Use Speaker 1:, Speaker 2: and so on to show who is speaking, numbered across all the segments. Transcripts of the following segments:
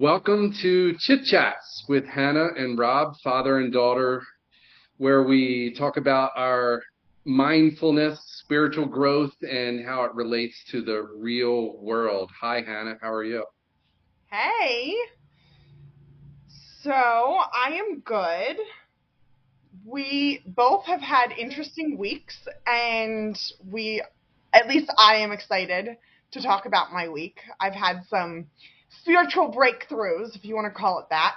Speaker 1: Welcome to Chit Chats with Hannah and Rob, father and daughter, where we talk about our mindfulness, spiritual growth, and how it relates to the real world. Hi, Hannah. How are you?
Speaker 2: Hey. So I am good. We both have had interesting weeks, and we, at least I am excited to talk about my week. I've had some spiritual breakthroughs, if you want to call it that.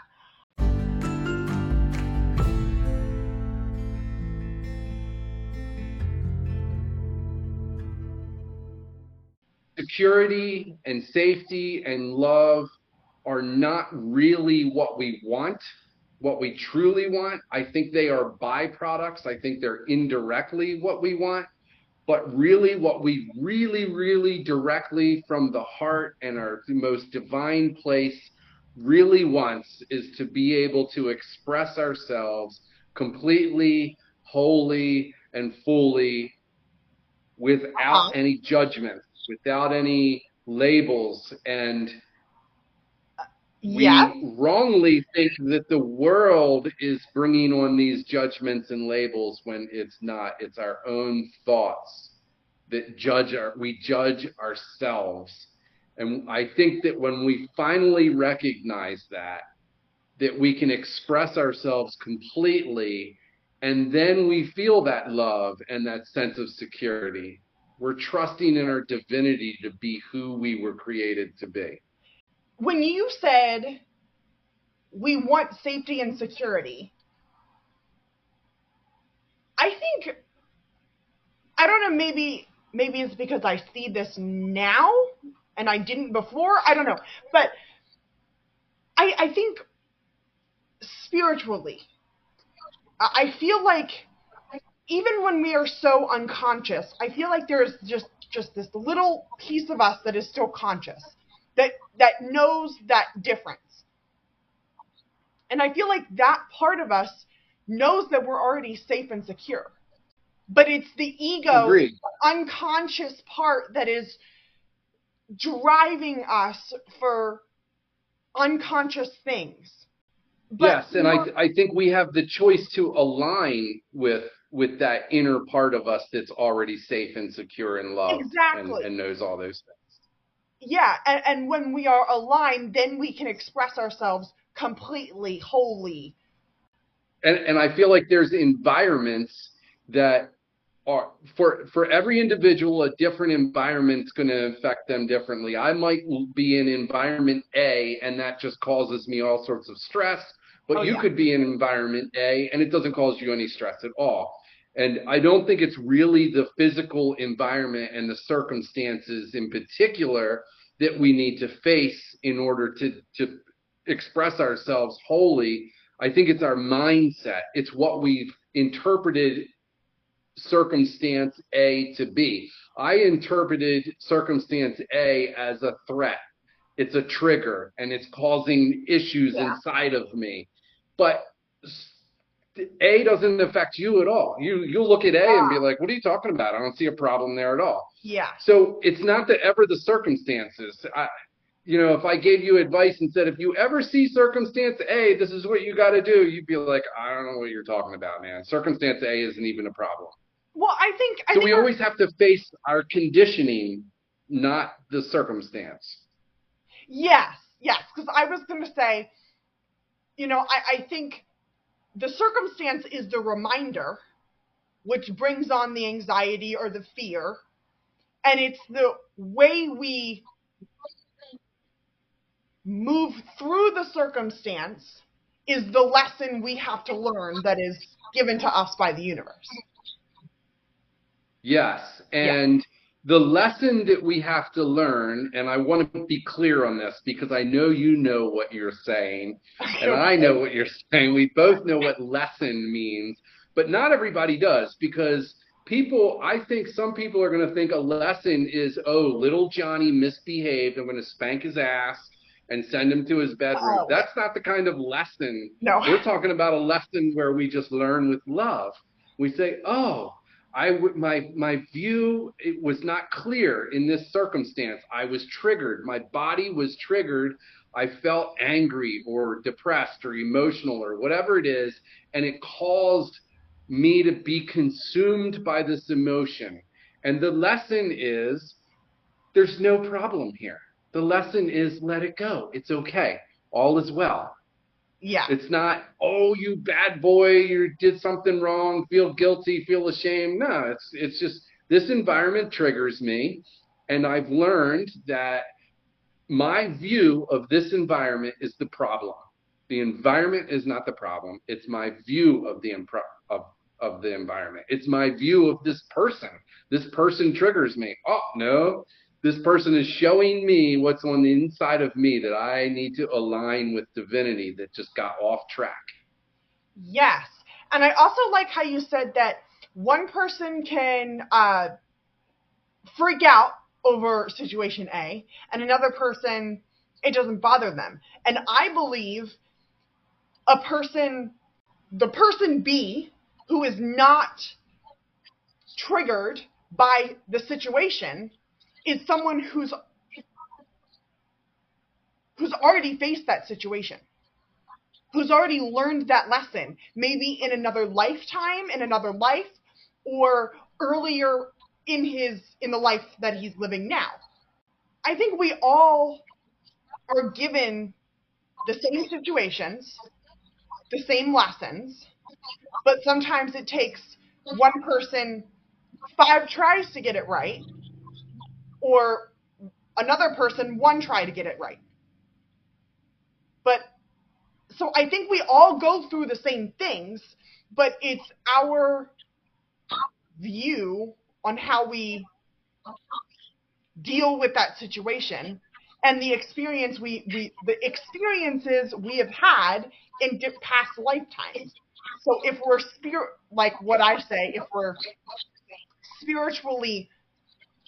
Speaker 1: Security and safety and love are not really what we want, what we truly want. I think they are byproducts. I think they're indirectly what we want. But really, what we really, really directly from the heart and our most divine place really wants is to be able to express ourselves completely, wholly, and fully without uh-huh. any judgments, without any labels. And
Speaker 2: yeah.
Speaker 1: we wrongly think that the world is bringing on these judgments and labels when it's not. It's our own thoughts that judge our, we judge ourselves. And I think that when we finally recognize that, that we can express ourselves completely, and then we feel that love and that sense of security. We're trusting in our divinity to be who we were created to be
Speaker 2: when you said we want safety and security, I think I don't know, maybe maybe it's because I see this now and I didn't before. I don't know. But I I think spiritually I feel like even when we are so unconscious, I feel like there's just just this little piece of us that is still conscious that that knows that difference. And I feel like that part of us knows that we're already safe and secure. But it's the ego,
Speaker 1: Agreed.
Speaker 2: unconscious part that is driving us for unconscious things.
Speaker 1: But yes, and I I think we have the choice to align with with that inner part of us that's already safe and secure and loved
Speaker 2: exactly.
Speaker 1: and, and knows all those things
Speaker 2: yeah, and, and when we are aligned, then we can express ourselves completely, wholly.
Speaker 1: And and I feel like there's environments that are for for every individual, a different environment's going to affect them differently. I might be in environment A, and that just causes me all sorts of stress. But oh, you yeah. could be in environment A, and it doesn't cause you any stress at all. And I don't think it's really the physical environment and the circumstances in particular that we need to face in order to, to express ourselves wholly. I think it's our mindset. It's what we've interpreted circumstance A to be. I interpreted circumstance A as a threat. It's a trigger and it's causing issues yeah. inside of me. But a doesn't affect you at all. You you look at A yeah. and be like, "What are you talking about? I don't see a problem there at all."
Speaker 2: Yeah.
Speaker 1: So it's not that ever the circumstances. I, you know, if I gave you advice and said, if you ever see circumstance A, this is what you got to do, you'd be like, I don't know what you're talking about, man. Circumstance A isn't even a problem.
Speaker 2: Well, I think.
Speaker 1: I
Speaker 2: so think
Speaker 1: we always have to face our conditioning, not the circumstance.
Speaker 2: Yes, yes, because I was going to say, you know, I, I think the circumstance is the reminder, which brings on the anxiety or the fear. And it's the way we move through the circumstance is the lesson we have to learn that is given to us by the universe.
Speaker 1: Yes. And the lesson that we have to learn, and I want to be clear on this because I know you know what you're saying, and I know what you're saying. We both know what lesson means, but not everybody does because people, I think some people are going to think a lesson is, oh, little Johnny misbehaved. I'm going to spank his ass and send him to his bedroom. Oh. That's not the kind of lesson.
Speaker 2: No.
Speaker 1: We're talking about a lesson where we just learn with love. We say, oh, I w- my my view it was not clear in this circumstance. I was triggered. My body was triggered. I felt angry or depressed or emotional or whatever it is, and it caused me to be consumed by this emotion. And the lesson is there's no problem here. The lesson is let it go. It's okay. All is well.
Speaker 2: Yeah.
Speaker 1: It's not, oh, you bad boy, you did something wrong, feel guilty, feel ashamed. No, it's it's just this environment triggers me, and I've learned that my view of this environment is the problem. The environment is not the problem. It's my view of the impro- of of the environment. It's my view of this person. This person triggers me. Oh no, this person is showing me what's on the inside of me that I need to align with divinity that just got off track.
Speaker 2: Yes. And I also like how you said that one person can uh, freak out over situation A, and another person, it doesn't bother them. And I believe a person, the person B, who is not triggered by the situation, is someone who's who's already faced that situation who's already learned that lesson maybe in another lifetime in another life or earlier in his in the life that he's living now. I think we all are given the same situations the same lessons but sometimes it takes one person five tries to get it right or another person one try to get it right. But so I think we all go through the same things, but it's our view on how we deal with that situation and the experience we, we the experiences we have had in past lifetimes. So if we're spirit like what I say, if we're spiritually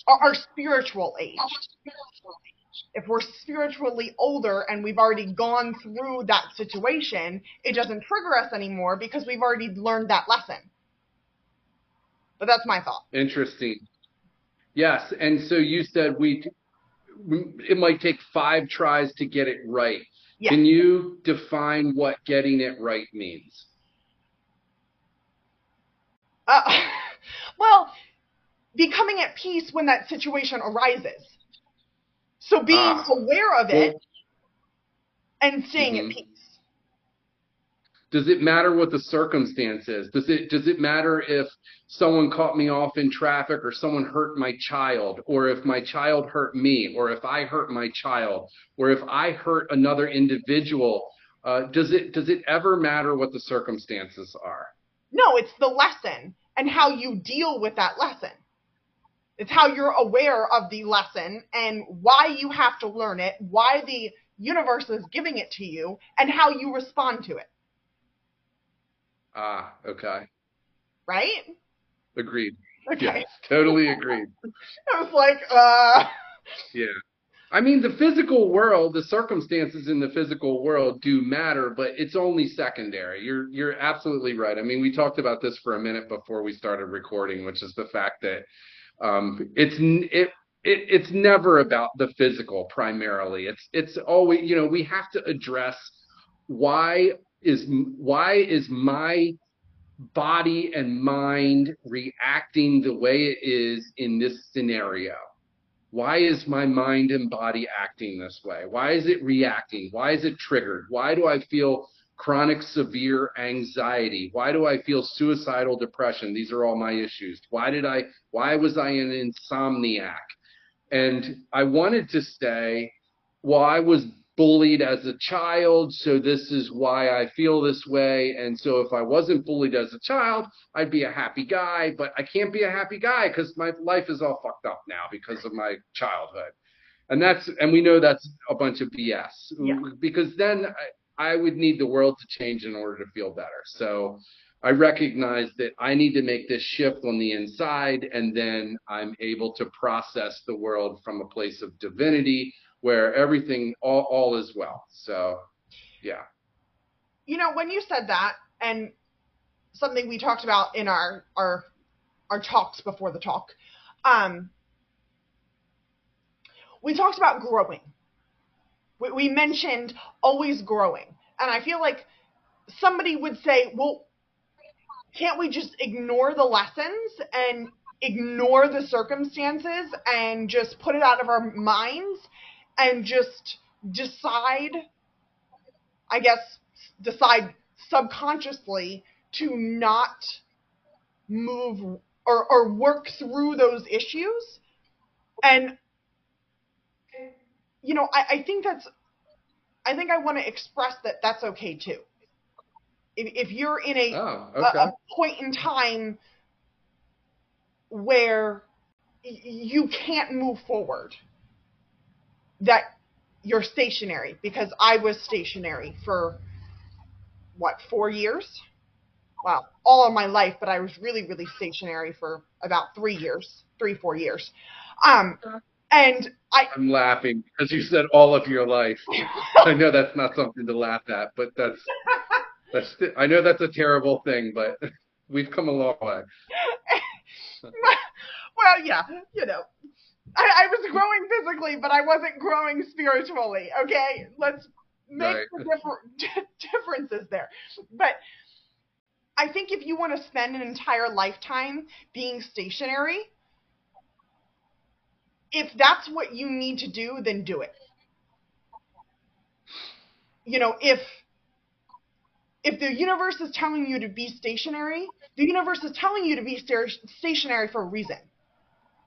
Speaker 2: our spiritual age. If we're spiritually older and we've already gone through that situation, it doesn't trigger us anymore because we've already learned that lesson. But that's my thought.
Speaker 1: Interesting. Yes, and so you said we it might take 5 tries to get it right.
Speaker 2: Yeah.
Speaker 1: Can you define what getting it right means?
Speaker 2: Uh, well, becoming at peace when that situation arises. So being ah, aware of it and staying mm-hmm. at peace.
Speaker 1: Does it matter what the circumstance is? Does it does it matter if someone caught me off in traffic or someone hurt my child or if my child hurt me or if I hurt my child or if I hurt another individual? Uh, does it does it ever matter what the circumstances are?
Speaker 2: No, it's the lesson and how you deal with that lesson. It's how you're aware of the lesson and why you have to learn it, why the universe is giving it to you, and how you respond to it.
Speaker 1: Ah, okay.
Speaker 2: Right?
Speaker 1: Agreed. Okay. Yeah, totally agreed.
Speaker 2: I was like, uh.
Speaker 1: Yeah. I mean, the physical world, the circumstances in the physical world do matter, but it's only secondary. You're you're absolutely right. I mean, we talked about this for a minute before we started recording, which is the fact that um, it's it, it it's never about the physical primarily. It's it's always you know we have to address why is why is my body and mind reacting the way it is in this scenario? Why is my mind and body acting this way? Why is it reacting? Why is it triggered? Why do i feel chronic severe anxiety. Why do i feel suicidal depression? These are all my issues. Why did i why was i an insomniac? And i wanted to say well i was bullied as a child so this is why i feel this way. And so if i wasn't bullied as a child i'd be a happy guy but i can't be a happy guy because my life is all fucked up now because of my childhood. And that's and we know that's a bunch of bs
Speaker 2: yeah.
Speaker 1: because then I would need the world to change in order to feel better. So I recognize that I need to make this shift on the inside, and then I'm able to process the world from a place of divinity where everything, all, all is well. So, yeah.
Speaker 2: You know, when you said that, and something we talked about in our, our our talks before the talk, um, we talked about growing. We, we mentioned always growing, and I feel like somebody would say, well, can't we just ignore the lessons and ignore the circumstances and just put it out of our minds and just decide, I guess, decide subconsciously to not move or, or work through those issues. And, you know, I, I think that's, I think I want to express that that's okay too. If, if you're in a,
Speaker 1: Oh, okay.
Speaker 2: a point in time where y- you can't move forward, that you're stationary because I was stationary for what four years? Wow, all of my life, but I was really, really stationary for about three years, three, four years. Um, and I,
Speaker 1: I'm laughing because you said all of your life. I know that's not something to laugh at, but that's that's I know that's a terrible thing, but we've come a long way.
Speaker 2: well, yeah, you know, I, I was growing physically, but I wasn't growing spiritually. Okay, let's make
Speaker 1: Right.
Speaker 2: the differ- differences there. But I think if you want to spend an entire lifetime being stationary, if that's what you need to do, then do it. You know, if if the universe is telling you to be stationary, the universe is telling you to be stationary for a reason.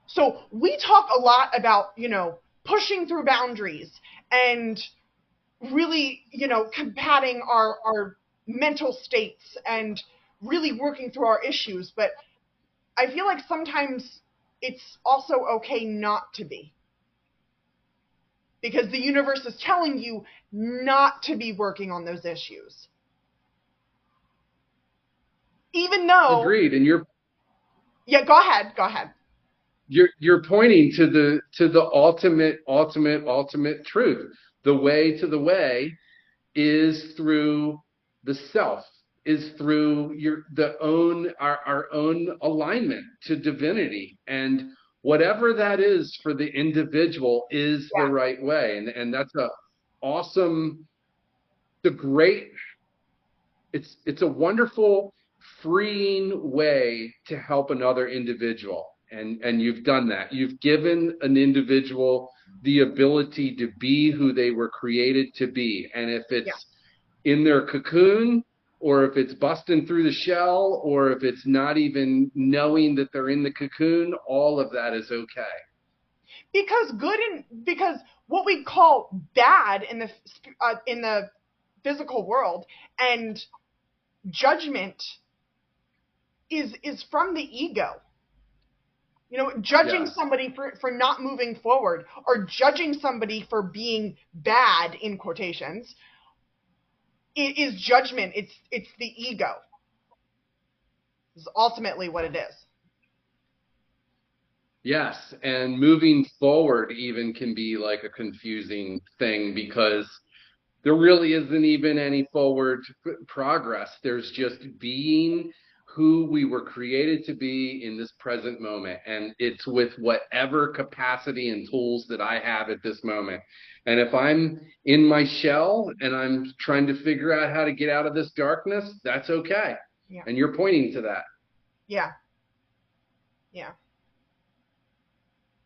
Speaker 2: So we talk a lot about, you know, pushing through boundaries and really, you know, combating our, our mental states and really working through our issues. But I feel like sometimes it's also okay not to be. Because the universe is telling you not to be working on those issues. Even though,
Speaker 1: Agreed, and you're
Speaker 2: yeah, go ahead, go ahead.
Speaker 1: you're you're pointing to the to the ultimate ultimate ultimate truth. The way to the way is through the self, is through your the own our our own alignment to divinity. And whatever that is for the individual is
Speaker 2: Yeah.
Speaker 1: the right way. And and that's a awesome the great it's it's a wonderful freeing way to help another individual. And and you've done that. You've given an individual the ability to be who they were created to be. And if it's in their cocoon or if it's busting through the shell or if it's not even knowing that they're in the cocoon all of that is okay
Speaker 2: because good and because what we call bad in the uh, in the physical world and judgment is is from the ego you know judging
Speaker 1: Yeah.
Speaker 2: somebody for for not moving forward or judging somebody for being bad in quotations is judgment. It's it's the ego. Is ultimately what it is.
Speaker 1: Yes, and moving forward even can be like a confusing thing because there really isn't even any forward progress. There's just being who we were created to be in this present moment. And it's with whatever capacity and tools that I have at this moment. And if I'm in my shell and I'm trying to figure out how to get out of this darkness, that's okay.
Speaker 2: Yeah.
Speaker 1: And you're pointing to that.
Speaker 2: Yeah. Yeah.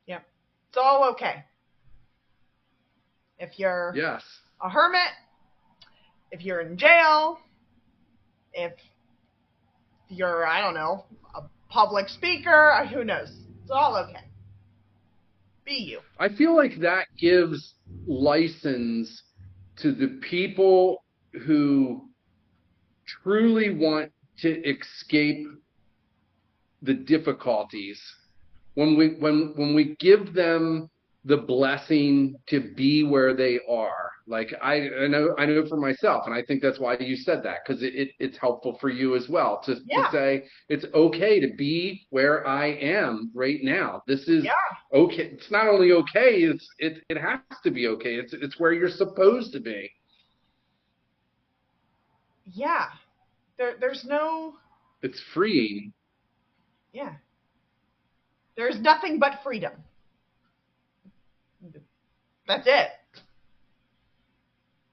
Speaker 2: Yeah. It's all okay. If you're
Speaker 1: Yes.
Speaker 2: a hermit, if you're in jail, if you're, I don't know, a public speaker, who knows? It's all okay. Be you.
Speaker 1: I feel like that gives license to the people who truly want to escape the difficulties. When we when when we give them the blessing to be where they are. Like I, I know I know for myself, and I think that's why you said that because it, it it's helpful for you as well to,
Speaker 2: Yeah.
Speaker 1: to say it's okay to be where I am right now. This is
Speaker 2: Yeah.
Speaker 1: okay. It's not only okay, it's it it has to be okay. It's it's where you're supposed to be.
Speaker 2: Yeah. There, there's no,
Speaker 1: It's freeing.
Speaker 2: yeah. There's nothing but freedom. That's it.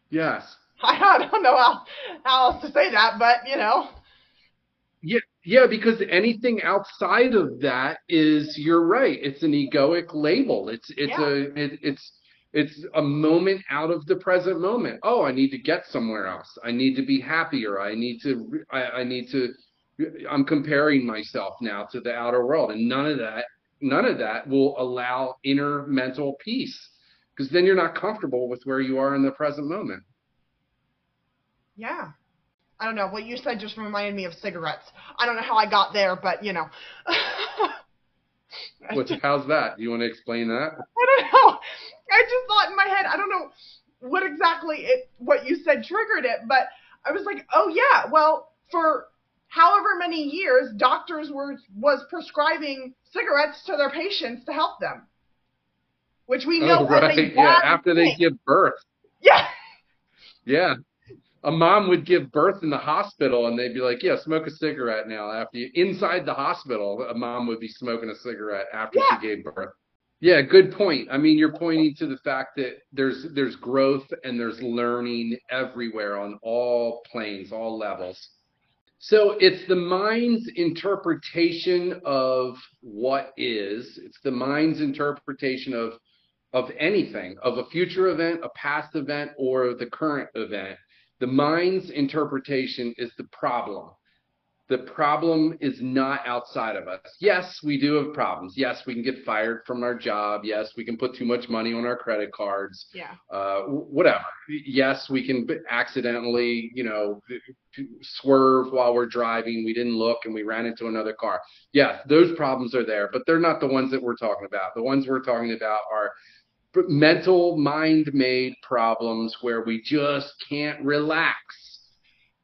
Speaker 1: Yes.
Speaker 2: I don't know how, how else to say that, but you know.
Speaker 1: Yeah, yeah, because anything outside of that is you're right. It's an egoic label. It's it's
Speaker 2: Yeah.
Speaker 1: a it, it's it's a moment out of the present moment. Oh, I need to get somewhere else. I need to be happier. I need to I, I need to I'm comparing myself now to the outer world and none of that none of that will allow inner mental peace because then you're not comfortable with where you are in the present moment.
Speaker 2: Yeah. I don't know. What you said just reminded me of cigarettes. I don't know how I got there, but you know.
Speaker 1: What's how's that? Do you want to explain that?
Speaker 2: I don't know. I just thought in my head, I don't know what exactly it what you said triggered it, but I was like, oh yeah, well, for however many years, doctors were was prescribing cigarettes to their patients to help them, which we oh, know
Speaker 1: Oh,
Speaker 2: was a
Speaker 1: right. Yeah, after they give birth.
Speaker 2: yeah,
Speaker 1: Yeah. A mom would give birth in the hospital and they'd be like, Yeah, smoke a cigarette now after you inside the hospital, a mom would be smoking a cigarette after
Speaker 2: Yeah.
Speaker 1: she gave birth. Yeah, good point. I mean, you're pointing to the fact that there's there's growth and there's learning everywhere on all planes, all levels. So it's the mind's interpretation of what is. It's the mind's interpretation of of anything, of a future event, a past event, or the current event. The mind's interpretation is the problem. The problem is not outside of us. Yes, we do have problems. Yes, we can get fired from our job. Yes, we can put too much money on our credit cards.
Speaker 2: yeah,
Speaker 1: Uh, whatever. Yes, we can accidentally, you know, swerve while we're driving. We didn't look and we ran into another car. Yes, those problems are there, but they're not the ones that we're talking about. The ones we're talking about are mental, mind made problems where we just can't relax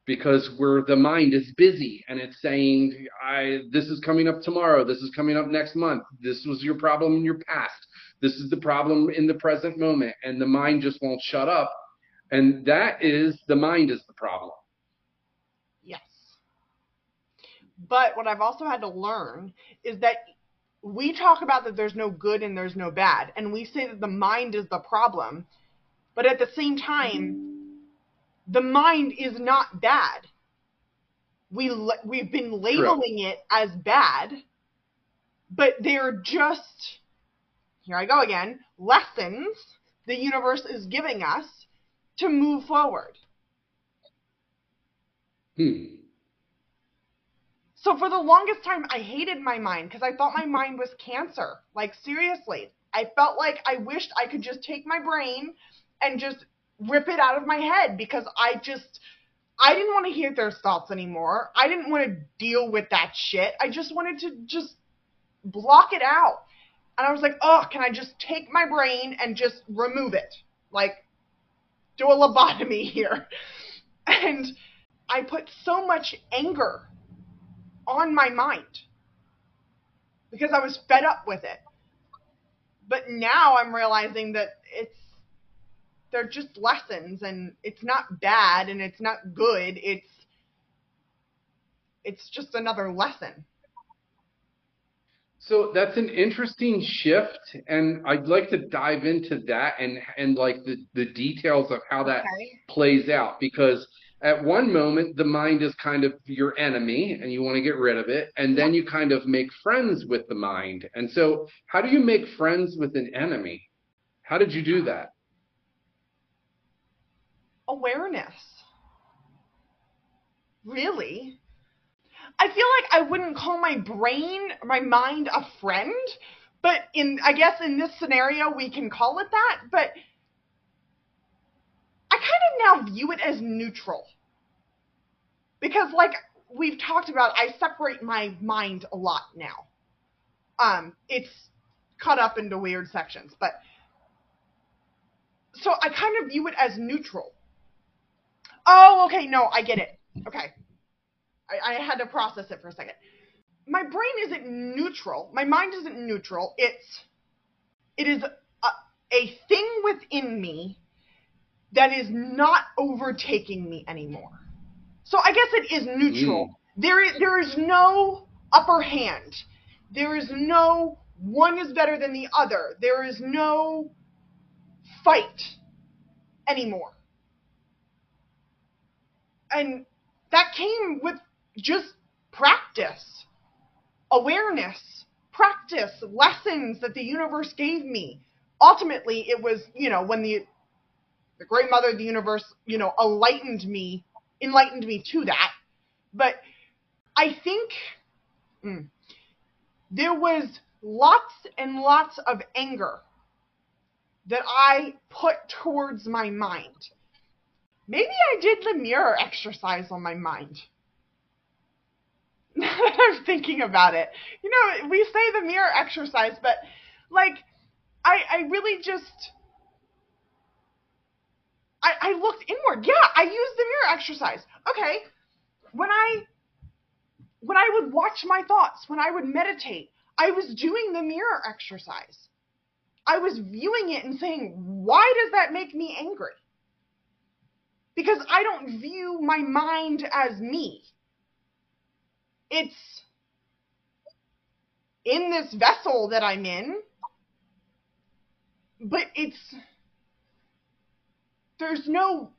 Speaker 1: because we're the mind is busy and it's saying i this is coming up tomorrow. This is coming up next month. This was your problem in your past. This is the problem in the present moment. And the mind just won't shut up. And that is the mind is the problem.
Speaker 2: Yes. But what I've also had to learn is that we talk about that there's no good and there's no bad, and we say that the mind is the problem, but at the same time, the mind is not bad. We we've been labeling it as bad, but they're just here I go again, lessons the universe is giving us to move forward.
Speaker 1: hmm.
Speaker 2: So for the longest time, I hated my mind because I thought my mind was cancer. Like seriously, I felt like I wished I could just take my brain and just rip it out of my head because I just I didn't want to hear their thoughts anymore. I didn't want to deal with that shit. I just wanted to just block it out. And I was like, "Oh, can I just take my brain and just remove it? Like do a lobotomy here." And I put so much anger on my mind because I was fed up with it. But now I'm realizing that it's they're just lessons and it's not bad and it's not good. It's it's just another lesson.
Speaker 1: So that's an interesting shift, and I'd like to dive into that and and like the the details of how that
Speaker 2: Okay.
Speaker 1: plays out because at one moment the mind is kind of your enemy and you want to get rid of it and then you kind of make friends with the mind and so how do you make friends with an enemy how did you do that
Speaker 2: Awareness. Really? I feel like I wouldn't call my brain, my mind a friend, but in I guess in this scenario we can call it that, but I kind of now view it as neutral. Because like we've talked about, I separate my mind a lot now. Um, it's cut up into weird sections, but so I kind of view it as neutral. Oh, okay, no, I get it. Okay. I, I had to process it for a second. My brain isn't neutral. My mind isn't neutral. It's it is a, a thing within me that is not overtaking me anymore. So I guess it is neutral. Mm. There is there is no upper hand. There is no one is better than the other. There is no fight anymore. And that came with just practice, awareness, practice, lessons that the universe gave me. Ultimately, it was, you know, when the the great mother of the universe, you know, enlightened me, enlightened me to that. But I think mm, there was lots and lots of anger that I put towards my mind. Maybe I did the mirror exercise on my mind. Now that I'm thinking about it, you know, we say the mirror exercise, but like, I I really just I, I looked inward. Yeah, I used the mirror exercise. Okay, when I when I would watch my thoughts, when I would meditate, I was doing the mirror exercise. I was viewing it and saying, why does that make me angry? Because I don't view my mind as me. It's in this vessel that I'm in, but it's there's no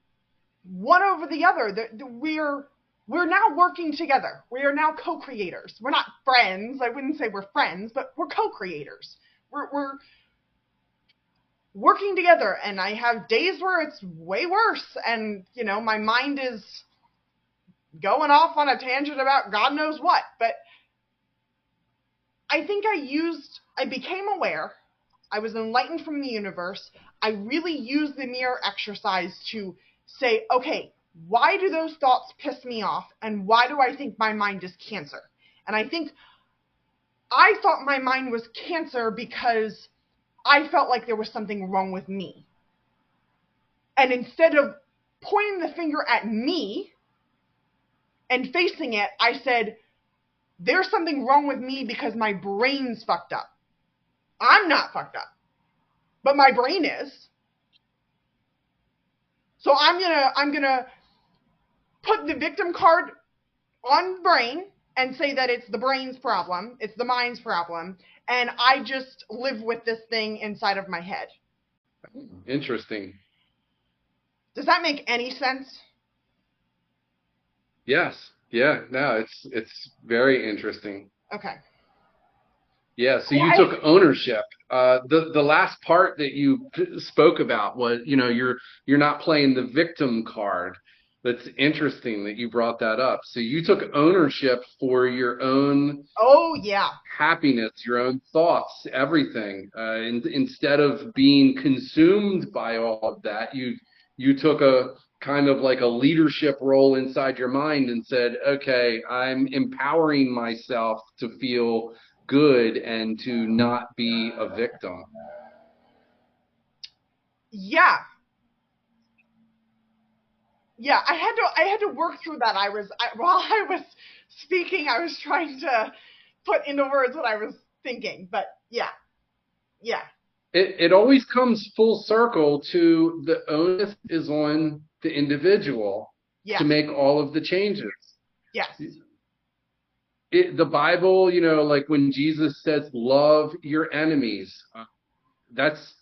Speaker 2: one over the other. We're we're now working together. We are now co-creators. We're not friends. I wouldn't say we're friends, but we're co-creators. We're we're working together and I have days where it's way worse and you know my mind is going off on a tangent about God knows what but I think I used I became aware I was enlightened from the universe I really use the mirror exercise to say okay why do those thoughts piss me off and why do I think my mind is cancer? And I think I thought my mind was cancer because I felt like there was something wrong with me. And instead of pointing the finger at me and facing it, I said, there's something wrong with me because my brain's fucked up. I'm not fucked up, but my brain is. So I'm gonna I'm gonna put the victim card on brain and say that it's the brain's problem, it's the mind's problem, and I just live with this thing inside of my head.
Speaker 1: Interesting.
Speaker 2: Does that make any sense?
Speaker 1: Yes. Yeah. No, it's it's very interesting.
Speaker 2: Okay.
Speaker 1: Yeah. So you took ownership. Uh, the the last part that you spoke about was, you know, you're you're not playing the victim card that's interesting that you brought that up. So you took ownership for your own
Speaker 2: oh yeah
Speaker 1: happiness, your own thoughts, everything. Uh, in, instead of being consumed by all of that, you you took a kind of like a leadership role inside your mind and said, okay, I'm empowering myself to feel good and to not be a victim.
Speaker 2: Yeah, yeah, I had to I had to work through that. I was I, while I was speaking, I was trying to put into words what I was thinking. But yeah, yeah.
Speaker 1: It it always comes full circle to the onus is on the individual yes. to make all of the changes.
Speaker 2: Yes.
Speaker 1: It, the Bible, you know, like when Jesus says, "Love your enemies," uh, that's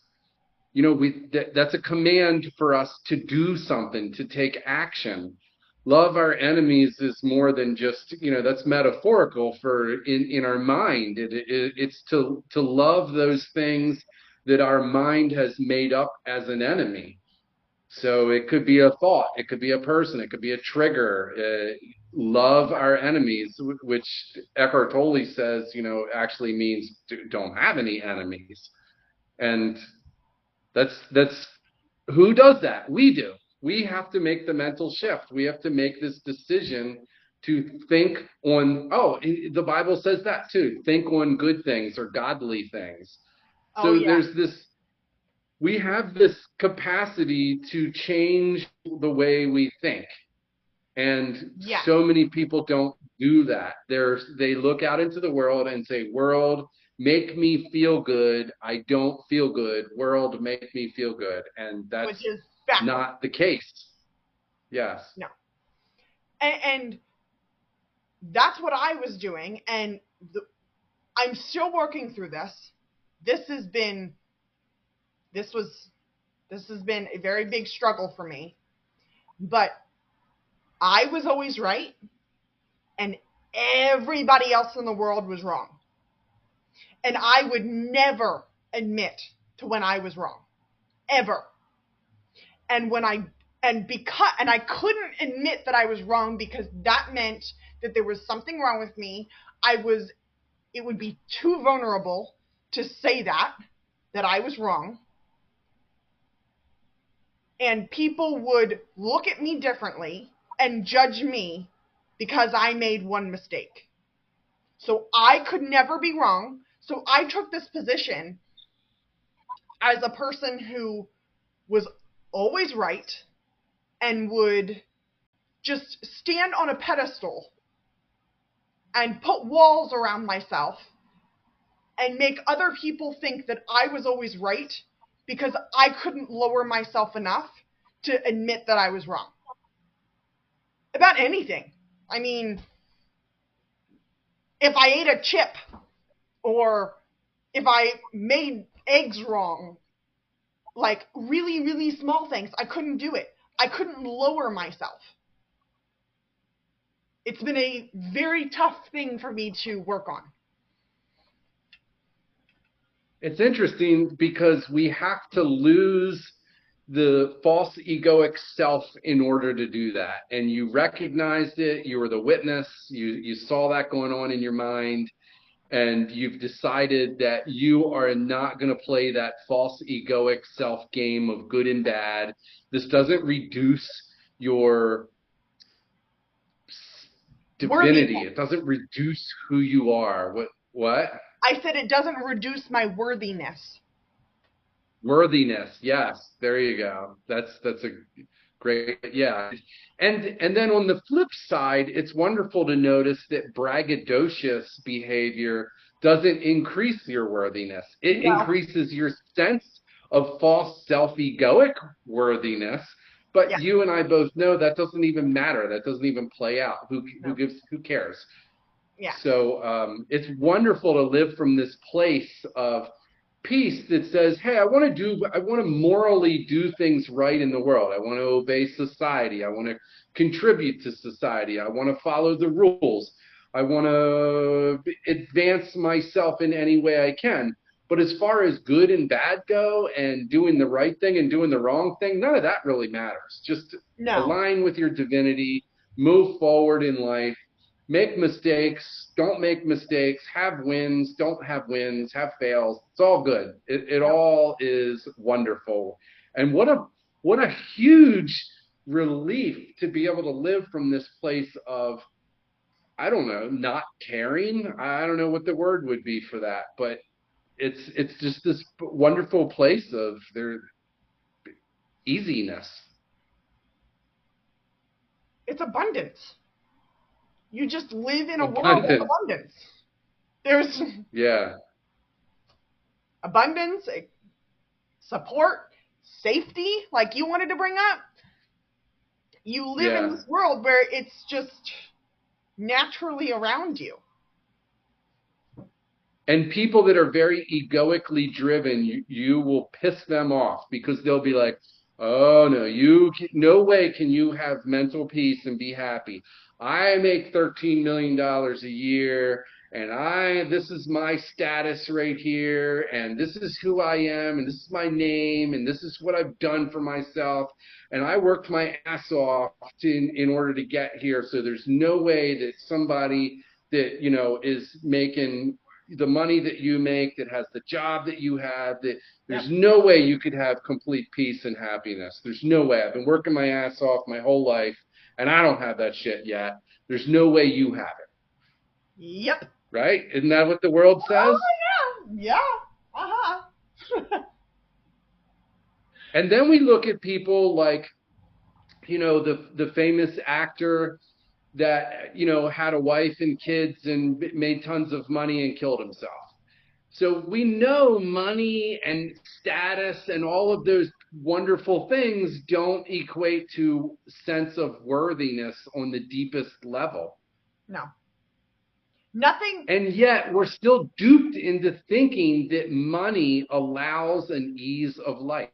Speaker 1: you know we that, that's a command for us to do something to take action. Love our enemies is more than just you know that's metaphorical for in in our mind. It, it, it's to to love those things that our mind has made up as an enemy so it could be a thought it could be a person it could be a trigger uh, love our enemies which eckhart tolle says you know actually means don't have any enemies and that's that's who does that? We do. We have to make the mental shift. We have to make this decision to think on oh the bible says that too think on good things or godly things oh, so yeah. there's this we have this capacity to change the way we think and yeah. so many people don't do that there's they look out into the world and say world make me feel good. I don't feel good. World, make me feel good. And that's Which is not the case. Yes.
Speaker 2: No. And, and that's what I was doing. And the, I'm still working through this. This has been this was this has been a very big struggle for me. But I was always right and everybody else in the world was wrong. And I would never admit to when I was wrong. Ever. And when I and because and I couldn't admit that I was wrong because that meant that there was something wrong with me. I was it would be too vulnerable to say that that I was wrong. And people would look at me differently and judge me because I made one mistake. So I could never be wrong. So I took this position as a person who was always right and would just stand on a pedestal and put walls around myself and make other people think that I was always right because I couldn't lower myself enough to admit that I was wrong. About anything. I mean, if I ate a chip or if I made eggs wrong, like really, really small things, I couldn't do it. I couldn't lower myself. It's been a very tough thing for me to work on.
Speaker 1: It's interesting because we have to lose the false egoic self in order to do that. And you recognized it, you were the witness, you, you saw that going on in your mind, and you've decided that you are not going to play that false egoic self game of good and bad. This doesn't reduce your divinity. It doesn't reduce who you are. What what?
Speaker 2: I said it doesn't reduce my worthiness.
Speaker 1: Worthiness, yes. There you go. That's that's a great yeah. And and then on the flip side, it's wonderful to notice that braggadocious behavior doesn't increase your worthiness. It yeah. increases your sense of false self-egoic worthiness but yeah. you and I both know that doesn't even matter. That doesn't even play out. Who no. who gives who cares?
Speaker 2: Yeah.
Speaker 1: So um, it's wonderful to live from this place of peace that says, "Hey, I want to do. I want to morally do things right in the world. I want to obey society. I want to contribute to society. I want to follow the rules. I want to advance myself in any way I can." But as far as good and bad go and doing the right thing and doing the wrong thing, none of that really matters. Just no. align with your divinity, move forward in life, make mistakes, don't make mistakes, have wins, don't have wins, have fails. It's all good. It, it all is wonderful. And what a what a huge relief to be able to live from this place of I don't know, not caring. I don't know what the word would be for that, but it's it's just this wonderful place of their easiness.
Speaker 2: It's abundance. You just live in a abundance. world of abundance. There's
Speaker 1: yeah
Speaker 2: abundance, eh, support, safety, like you wanted to bring up. You live yeah. in this world where it's just naturally around you
Speaker 1: and people that are very egoically driven, you, you will piss them off because they'll be like, "Oh no, you no way can you have mental peace and be happy. I make 13 million dollars a year and I this is my status right here and this is who I am and this is my name and this is what I've done for myself and I worked my ass off to, in, in order to get here so there's no way that somebody that you know is making the money that you make, that has the job that you have, that there's no way you could have complete peace and happiness. There's no way. I've been working my ass off my whole life and I don't have that shit yet. There's no way you have it.
Speaker 2: Yep.
Speaker 1: Right? Isn't that what the world says?
Speaker 2: Oh yeah. Yeah. Uh-huh.
Speaker 1: and then we look at people like you know the the famous actor that you know had a wife and kids and made tons of money and killed himself. So we know money and status and all of those wonderful things don't equate to sense of worthiness on the deepest level.
Speaker 2: No. Nothing.
Speaker 1: And yet we're still duped into thinking that money allows an ease of life.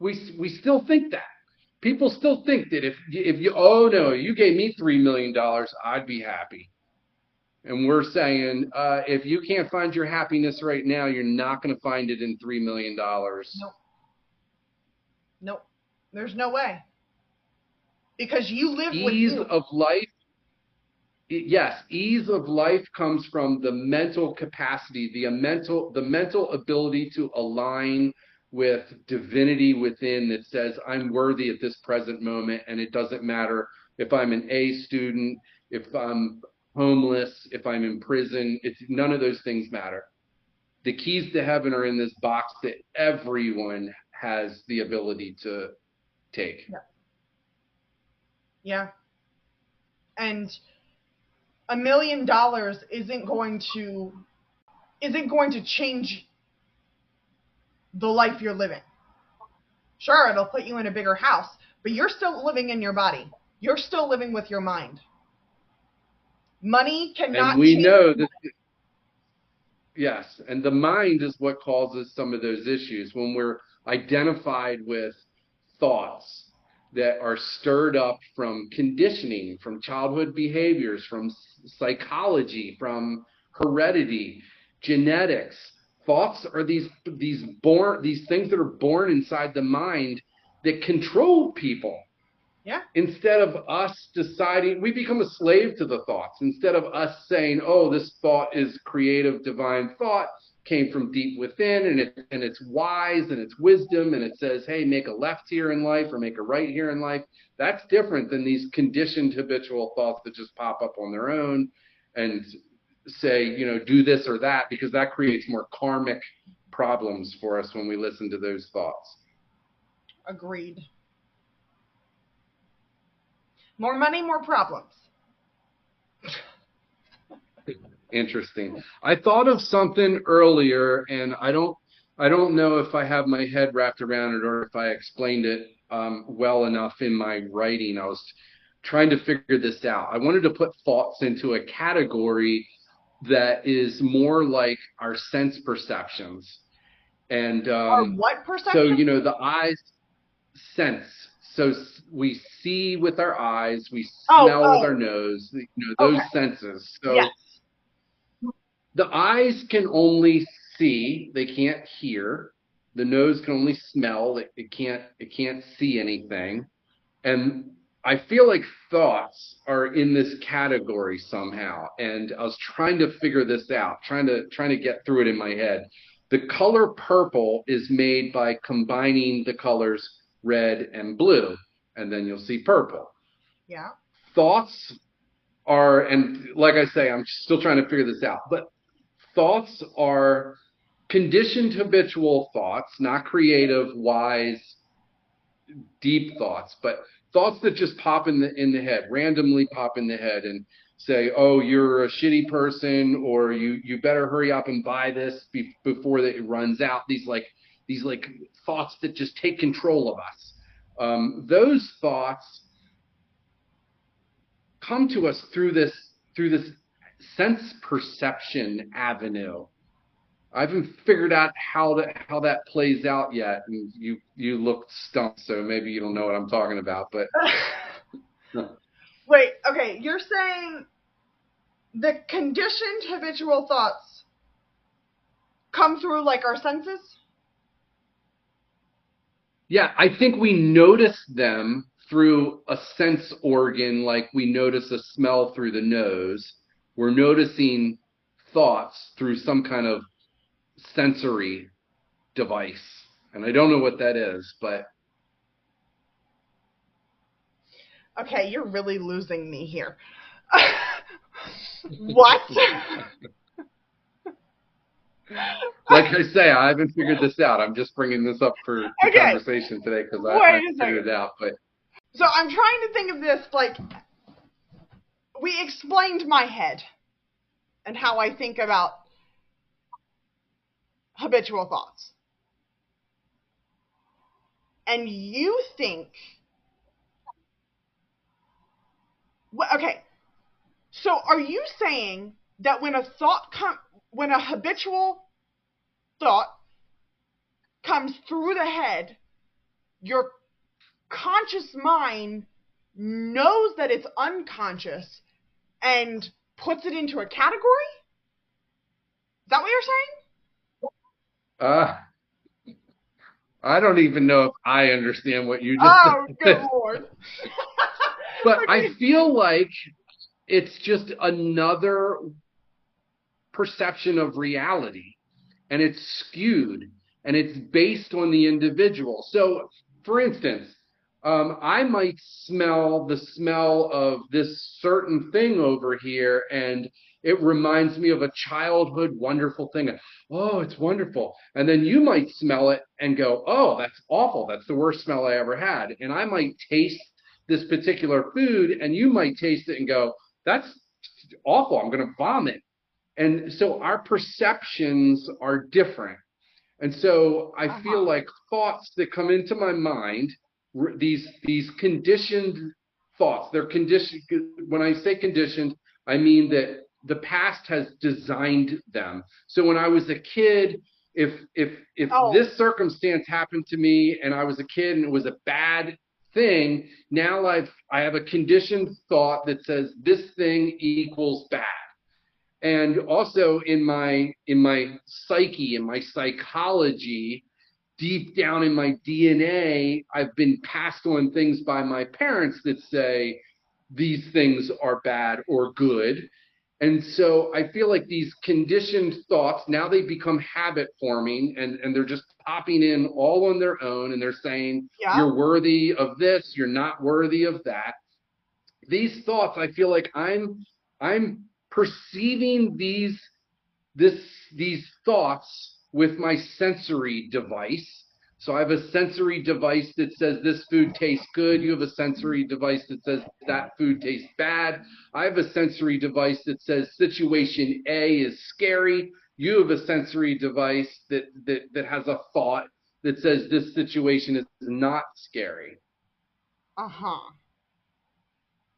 Speaker 1: We we still think that. People still think that if if you oh no, you gave me three million dollars, I'd be happy. And we're saying uh, if you can't find your happiness right now, you're not going to find it in three million dollars.
Speaker 2: Nope. Nope. There's no way. Because you live
Speaker 1: ease
Speaker 2: with ease
Speaker 1: of life yes ease of life comes from the mental capacity the mental the mental ability to align with divinity within that says i'm worthy at this present moment and it doesn't matter if i'm an a student if i'm homeless if i'm in prison it's none of those things matter the keys to heaven are in this box that everyone has the ability to take
Speaker 2: yeah, yeah. and a million dollars isn't going to isn't going to change the life you're living. Sure, it'll put you in a bigger house, but you're still living in your body. You're still living with your mind. Money cannot.
Speaker 1: And we know that. Yes, and the mind is what causes some of those issues when we're identified with thoughts that are stirred up from conditioning, from childhood behaviors, from psychology, from heredity, genetics. Thoughts are these these born these things that are born inside the mind that control people.
Speaker 2: Yeah.
Speaker 1: Instead of us deciding, we become a slave to the thoughts. Instead of us saying, "Oh, this thought is creative, divine thought," came from deep within and it and it's wise and it's wisdom and it says hey make a left here in life or make a right here in life. That's different than these conditioned habitual thoughts that just pop up on their own and say you know do this or that because that creates more karmic problems for us when we listen to those thoughts.
Speaker 2: Agreed. More money more problems
Speaker 1: interesting. I thought of something earlier, and I don't I don't know if I have my head wrapped around it or if I explained it um, well enough in my writing. I was trying to figure this out. I wanted to put thoughts into a category that is more like our sense perceptions. And um,
Speaker 2: what perception?
Speaker 1: So you know the eyes sense. So we see with our eyes, we
Speaker 2: Oh,
Speaker 1: smell
Speaker 2: oh.
Speaker 1: with our nose. You know those
Speaker 2: Okay.
Speaker 1: senses. So
Speaker 2: yes.
Speaker 1: The eyes can only see they can't hear. The nose can only smell it, it can't it can't see anything. And i feel like thoughts are in this category somehow. And i was trying to figure this out trying to trying to get through it in my head. The color purple is made by combining the colors red and blue and then you'll see purple.
Speaker 2: Yeah.
Speaker 1: thoughts are and like i say i'm still trying to figure this out but thoughts are conditioned habitual thoughts not creative wise deep thoughts but thoughts that just pop in the in the head randomly pop in the head and say oh you're a shitty person or you you better hurry up and buy this be, before that it runs out. These like these like thoughts that just take control of us. Um, those thoughts come to us through this through this sense perception avenue. I haven't figured out how that how that plays out yet, and you you looked stumped, so maybe you don't know what I'm talking about. But
Speaker 2: Wait, okay, you're saying the conditioned habitual thoughts come through like our senses?
Speaker 1: yeah, I think we notice them through a sense organ, like we notice a smell through the nose. We're noticing thoughts through some kind of sensory device, and I don't know what that is, but
Speaker 2: Okay, you're really losing me here. what?
Speaker 1: like I say, I haven't figured this out. I'm just bringing this up for the
Speaker 2: Okay.
Speaker 1: conversation today because I, haven't figured it out. But
Speaker 2: So I'm trying to think of this like we explained my head and how I think about habitual thoughts. And you think okay. So are you saying that when a thought come when a habitual thought comes through the head, your conscious mind knows that it's unconscious and puts it into a category? Is that what you're
Speaker 1: saying? Uh I don't even know if I understand what you just
Speaker 2: oh, said. Oh, good lord.
Speaker 1: but okay. I feel like it's just another perception of reality and it's skewed and it's based on the individual. So, for instance, um, I might smell the smell of this certain thing over here, and it reminds me of a childhood wonderful thing. Oh, it's wonderful. And then you might smell it and go, oh, that's awful. That's the worst smell I ever had. And I might taste this particular food, and you might taste it and go, that's awful. I'm going to vomit. And so our perceptions are different. And so I uh-huh. feel like thoughts that come into my mind, these these conditioned thoughts, they're conditioned. When I say conditioned, I mean that the past has designed them. So when I was a kid, if if if oh. this circumstance happened to me and I was a kid and it was a bad thing, now I've I have a conditioned thought that says this thing equals bad and also in my in my psyche in my psychology deep down in my dna i've been passed on things by my parents that say these things are bad or good and so i feel like these conditioned thoughts now they become habit forming and and they're just popping in all on their own and they're saying yeah. you're worthy of this you're not worthy of that these thoughts i feel like i'm i'm perceiving these this these thoughts with my sensory device. So I have a sensory device that says this food tastes good. You have a sensory device that says that food tastes bad. I have a sensory device that says situation A is scary. You have a sensory device that that, that has a thought that says this situation is not scary.
Speaker 2: Uh-huh.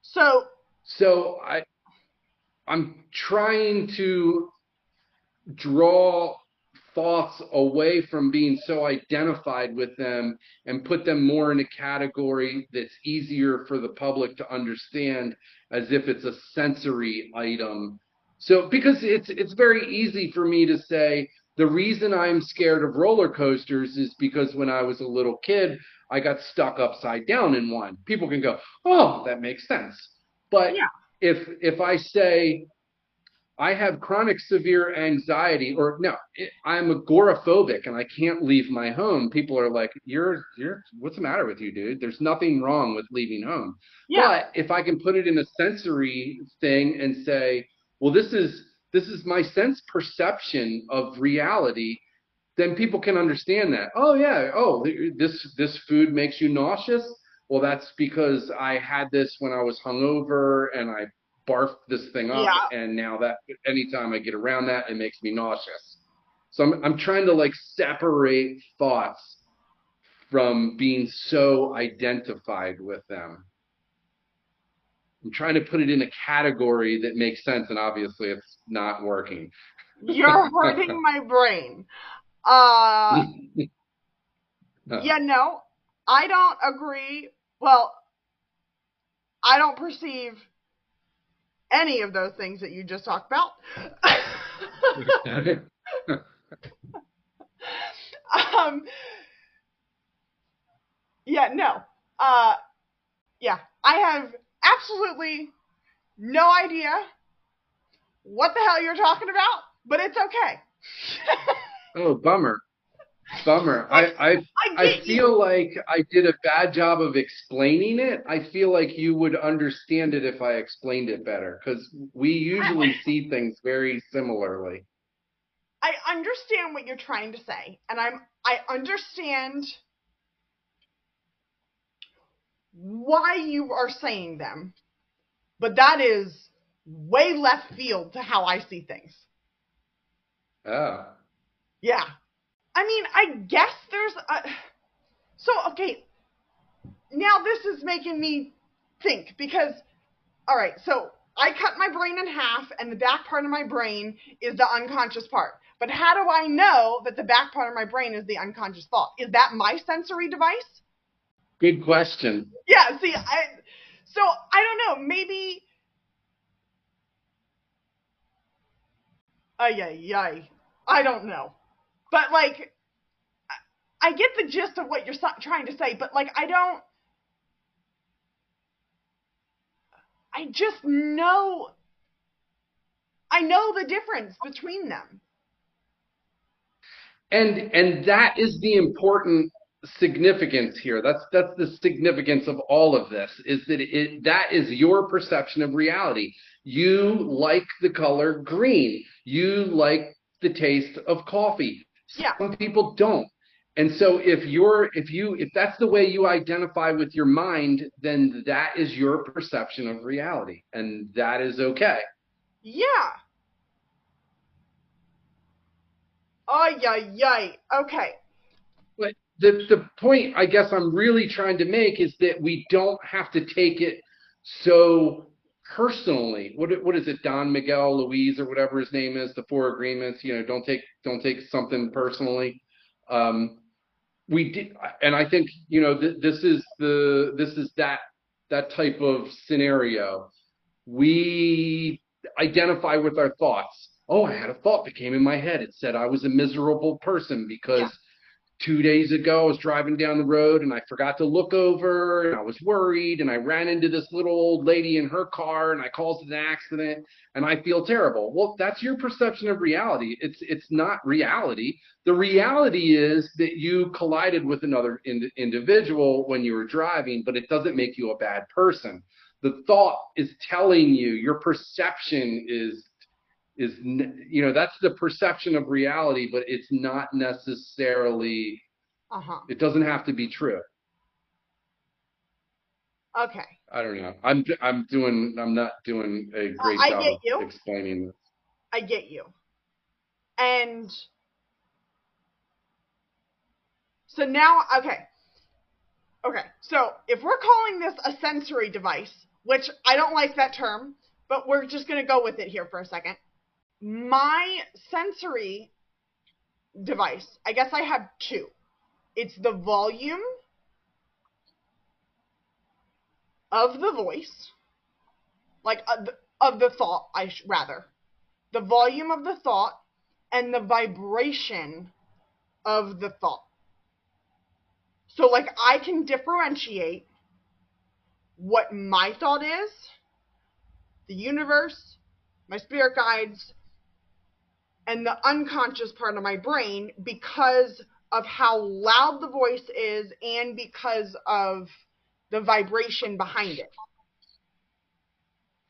Speaker 2: So
Speaker 1: so I I'm trying to draw thoughts away from being so identified with them and put them more in a category that's easier for the public to understand as if it's a sensory item. So because it's it's very easy for me to say the reason I'm scared of roller coasters is because when I was a little kid, I got stuck upside down in one. People can go, "Oh, that makes sense." But yeah if if I say I have chronic severe anxiety, or no, I'm agoraphobic and I can't leave my home. People are like, "You're, you're, what's the matter with you, dude? There's nothing wrong with leaving home." Yeah. But if I can put it in a sensory thing and say, "Well, this is this is my sense perception of reality," then people can understand that. Oh yeah, oh this this food makes you nauseous well, that's because I had this when I was hungover and I barfed this thing up, yeah. and now that anytime I get around that, it makes me nauseous. So I'm I'm trying to like separate thoughts from being so identified with them. I'm trying to put it in a category that makes sense, and obviously it's not working.
Speaker 2: You're hurting my brain. Uh, yeah, no, I don't agree well, I don't perceive any of those things that you just talked about. um, yeah, no. Uh, yeah, I have absolutely no idea what the hell you're talking about, but it's okay.
Speaker 1: oh, bummer. Bummer. I I, I, I feel you. like I did a bad job of explaining it. I feel like you would understand it if I explained it better because we usually see things very similarly.
Speaker 2: I understand what you're trying to say, and I'm I understand why you are saying them, but that is way left field to how I see things.
Speaker 1: Oh.
Speaker 2: Yeah. I mean, I guess there's a. So, okay. Now this is making me think because, all right, so I cut my brain in half, and the back part of my brain is the unconscious part. But how do I know that the back part of my brain is the unconscious thought? Is that my sensory device?
Speaker 1: Good question.
Speaker 2: Yeah, see, I so I don't know, maybe Ay ay ay. I don't know. But like I get the gist of what you're trying to say, but like I don't I just know I know the difference between them.
Speaker 1: And and that is the important significance here. That's that's the significance of all of this is that it that is your perception of reality. You like the color green. You like the taste of coffee.
Speaker 2: Yeah.
Speaker 1: Some people don't. And so if you're if you if that's the way you identify with your mind, then that is your perception of reality and that is okay.
Speaker 2: Yeah. Ay ay ay. Okay.
Speaker 1: But the the point I guess I'm really trying to make is that we don't have to take it so personally. What what is it, Don Miguel Ruiz or whatever his name is, the four agreements, you know, don't take don't take something personally. Um, we did, and I think you know th- this is the this is that that type of scenario. We identify with our thoughts. Oh, I had a thought that came in my head. It said I was a miserable person because. Two days ago, I was driving down the road and I forgot to look over and I was worried and I ran into this little old lady in her car and I caused an accident and I feel terrible. Well, that's your perception of reality. It's it's not reality. The reality is that you collided with another ind- individual when you were driving, but it doesn't make you a bad person. The thought is telling you, your perception is is you know that's the perception of reality but it's not necessarily
Speaker 2: uh-huh.
Speaker 1: it doesn't have to be true.
Speaker 2: Okay.
Speaker 1: I don't know. I'm i'm doing i'm not doing a great
Speaker 2: uh,
Speaker 1: job
Speaker 2: get you.
Speaker 1: of explaining this.
Speaker 2: I get you. And so now okay. Okay so if we're calling this a sensory device which i don't like that term but we're just going to go with it here for a second my sensory device, I guess I have two. It's the volume of the voice, like uh, of the thought, I sh- rather, the volume of the thought and the vibration of the thought. So, like, I can differentiate what my thought is, the universe, my spirit guides, and the unconscious part of my brain because of how loud the voice is and because of the vibration behind it.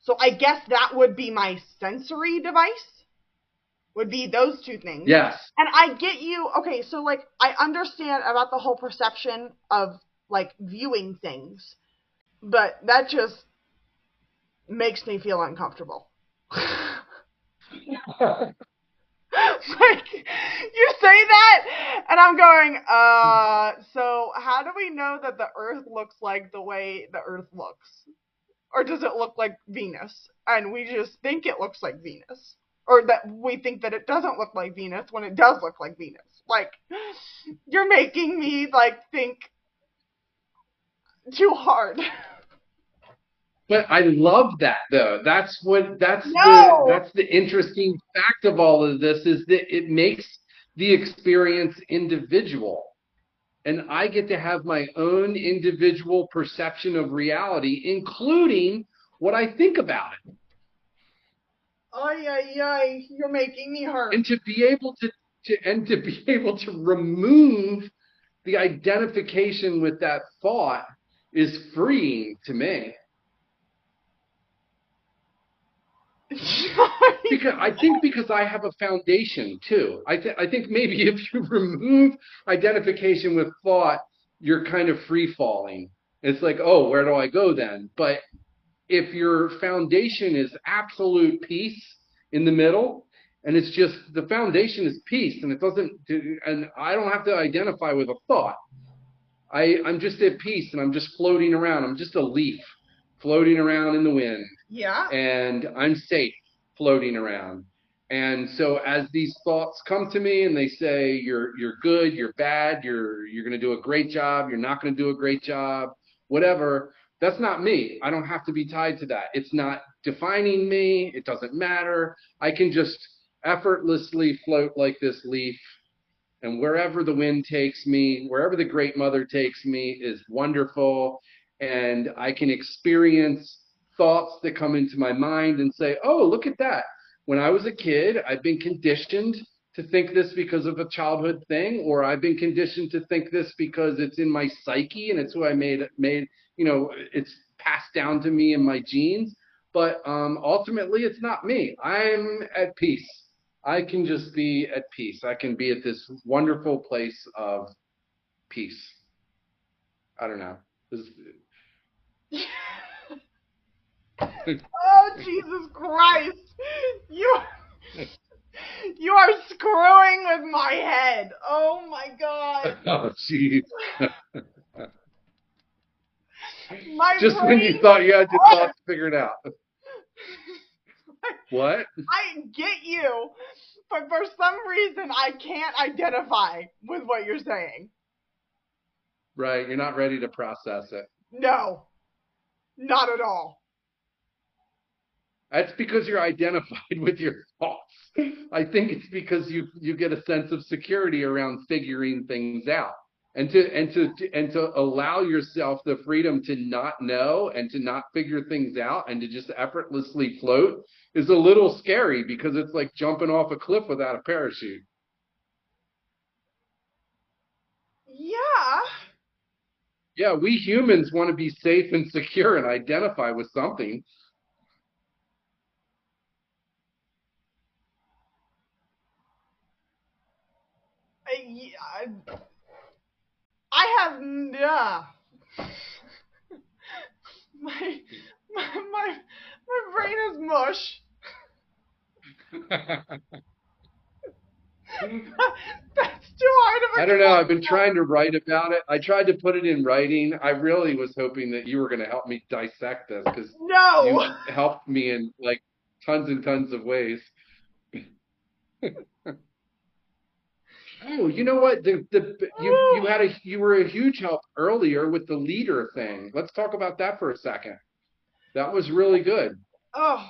Speaker 2: So I guess that would be my sensory device. Would be those two things.
Speaker 1: Yes.
Speaker 2: And I get you. Okay, so like I understand about the whole perception of like viewing things, but that just makes me feel uncomfortable. like you say that and i'm going uh so how do we know that the earth looks like the way the earth looks? Or does it look like venus? And we just think it looks like venus. Or that we think that it doesn't look like venus when it does look like venus. Like you're making me like think too hard
Speaker 1: But I love that though. That's what that's
Speaker 2: no.
Speaker 1: the that's the interesting fact of all of this is that it makes the experience individual. And I get to have my own individual perception of reality, including what I think about it.
Speaker 2: Ay ay ay, you're making me hurt.
Speaker 1: And to be able to, to and to be able to remove the identification with that thought is freeing to me. Because I think because I have a foundation too. I th- I think maybe if you remove identification with thought, you're kind of free falling. It's like, oh, where do I go then? But if your foundation is absolute peace in the middle, and it's just the foundation is peace, and it doesn't, and I don't have to identify with a thought. I I'm just at peace, and I'm just floating around. I'm just a leaf floating around in the wind
Speaker 2: Yeah.
Speaker 1: and I'm safe floating around. And so as these thoughts come to me and they say you're you're good, you're bad, you're you're going to do a great job, you're not going to do a great job, whatever, that's not me. I don't have to be tied to that. It's not defining me. It doesn't matter. I can just effortlessly float like this leaf and wherever the wind takes me, wherever the great mother takes me is wonderful and I can experience thoughts that come into my mind and say, "Oh, look at that." When I was a kid, I've been conditioned to think this because of a childhood thing, or I've been conditioned to think this because it's in my psyche and it's who I made made, you know, it's passed down to me in my genes. But um, ultimately, it's not me. I'm at peace. I can just be at peace. I can be at this wonderful place of peace. I don't know.
Speaker 2: Oh Jesus Christ! You you are screwing with my head. Oh my God!
Speaker 1: oh, jeez. Just when you thought you had your thoughts figured out. What?
Speaker 2: I get you, but for some reason I can't identify with what you're saying.
Speaker 1: Right. You're not ready to process it.
Speaker 2: No, not at all.
Speaker 1: That's because you're identified with your thoughts. I think it's because you you get a sense of security around figuring things out. And to and to and to allow yourself the freedom to not know and to not figure things out and to just effortlessly float is a little scary because it's like jumping off a cliff without a parachute.
Speaker 2: Yeah.
Speaker 1: Yeah, we humans want to be safe and secure and identify with something.
Speaker 2: I, yeah, I have nah. my, my my my brain is mush. That's too hard of a
Speaker 1: I don't know. I've been trying to write about it. I tried to put it in writing. I really was hoping that you were going to help me dissect this because
Speaker 2: no, you
Speaker 1: helped me in like tons and tons of ways. Oh, you know what? The the you you had a you were a huge help earlier with the leader thing. Let's talk about that for a second. That was really good.
Speaker 2: Oh.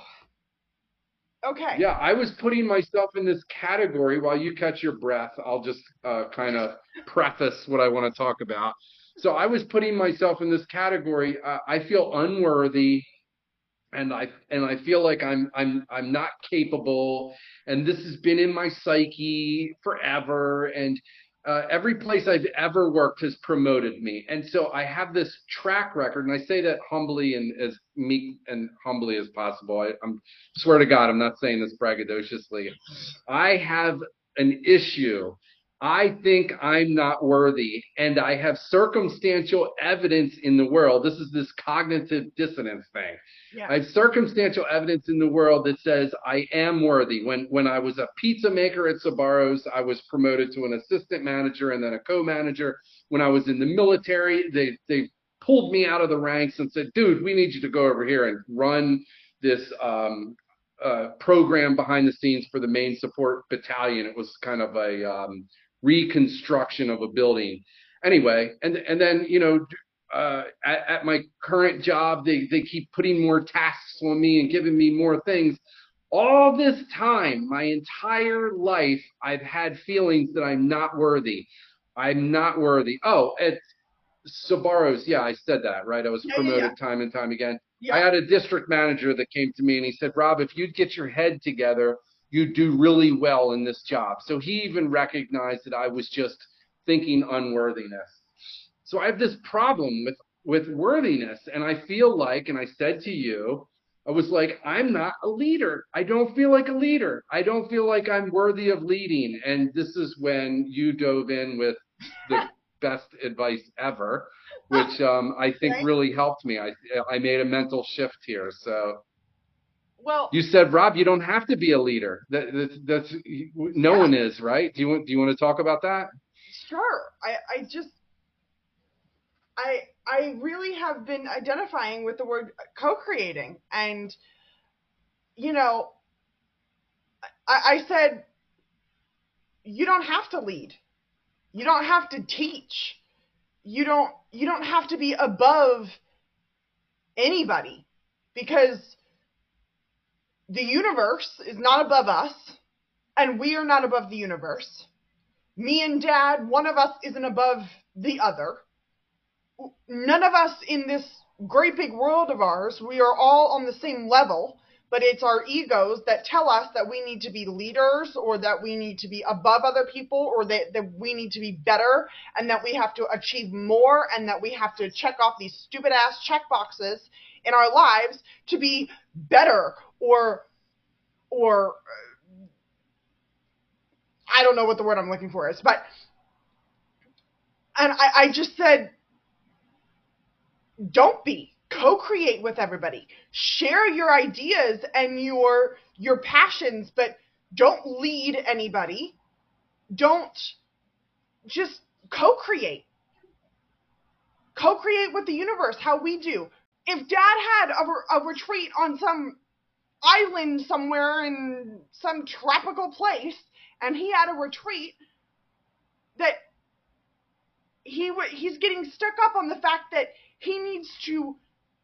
Speaker 2: Okay.
Speaker 1: Yeah, I was putting myself in this category while you catch your breath. I'll just uh, kind of preface what I want to talk about. So I was putting myself in this category. Uh, I feel unworthy, and I and I feel like I'm I'm I'm not capable, and this has been in my psyche forever. And uh, every place I've ever worked has promoted me, and so I have this track record, and I say that humbly and as meek and humbly as possible. I, I'm swear to God, I'm not saying this braggadociously. I have an issue. I think I'm not worthy, and I have circumstantial evidence in the world. This is this cognitive dissonance thing.
Speaker 2: Yeah.
Speaker 1: I have circumstantial evidence in the world that says I am worthy. When when I was a pizza maker at Sbarro's, I was promoted to an assistant manager and then a co-manager. When I was in the military, they they pulled me out of the ranks and said, "Dude, we need you to go over here and run this um, uh, program behind the scenes for the main support battalion." It was kind of a um, reconstruction of a building. Anyway, and and then you know uh, at, at my current job, they, they keep putting more tasks on me and giving me more things. All this time, my entire life, I've had feelings that I'm not worthy. I'm not worthy. Oh, at Sbarro's, yeah, I said that, right? I was
Speaker 2: Yeah,
Speaker 1: promoted
Speaker 2: yeah.
Speaker 1: time and time again.
Speaker 2: Yeah.
Speaker 1: I had a district manager that came to me and he said, Rob, if you'd get your head together, you'd do really well in this job. So he even recognized that I was just thinking unworthiness. So I have this problem with with worthiness, and I feel like, and I said to you, I was like, I'm not a leader. I don't feel like a leader. I don't feel like I'm worthy of leading. And this is when you dove in with the best advice ever, which um, I think really helped me. I I made a mental shift here. So
Speaker 2: Well,
Speaker 1: you said, Rob, you don't have to be a leader. That, that's, that's no
Speaker 2: Yeah.
Speaker 1: one is, right? Do you want do you want to talk about that?
Speaker 2: sure. I I just I I really have been identifying with the word co-creating, and you know, I, I said you don't have to lead, you don't have to teach, you don't you don't have to be above anybody because the universe is not above us and we are not above the universe. Me and dad, one of us isn't above the other. None of us in this great big world of ours, we are all on the same level, but it's our egos that tell us that we need to be leaders or that we need to be above other people or that, that we need to be better and that we have to achieve more and that we have to check off these stupid ass check boxes in our lives to be better or or uh, I don't know what the word I'm looking for is, but and I, I just said don't be. Co-create with everybody. Share your ideas and your your passions but don't lead anybody. Don't just co-create. Co-create with the universe how we do. If dad had a, a retreat on some island somewhere in some tropical place and he had a retreat that he he's getting stuck up on the fact that he needs to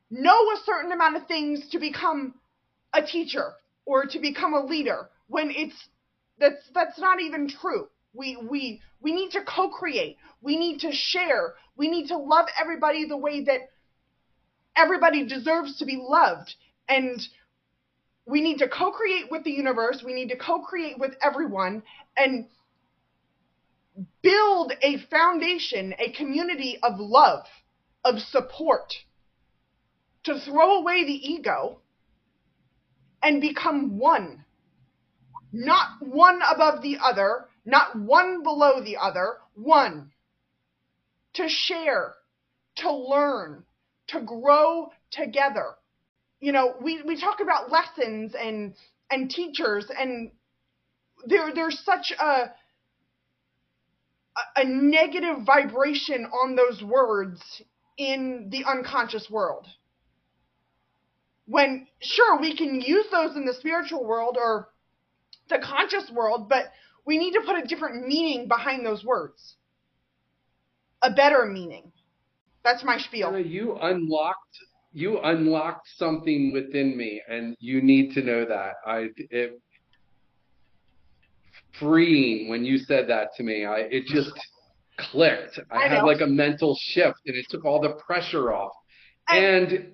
Speaker 2: know a certain amount of things to become a teacher or to become a leader when it's that's that's not even true. We we we need to co-create. We need to share. We need to love everybody the way that everybody deserves to be loved. And we need to co-create with the universe we need to co-create with everyone and build a foundation a community of love of support to throw away the ego and become one not one above the other not one below the other one to share to learn to grow together. You know, we, we talk about lessons and and teachers and there there's such a a negative vibration on those words in the unconscious world. When sure we can use those in the spiritual world or the conscious world, but we need to put a different meaning behind those words. A better meaning. That's my spiel.
Speaker 1: You unlocked you unlocked something within me, and you need to know that. I it freeing when you said that to me. I it just clicked. I, I had like a mental shift, and it took all the pressure off. I, and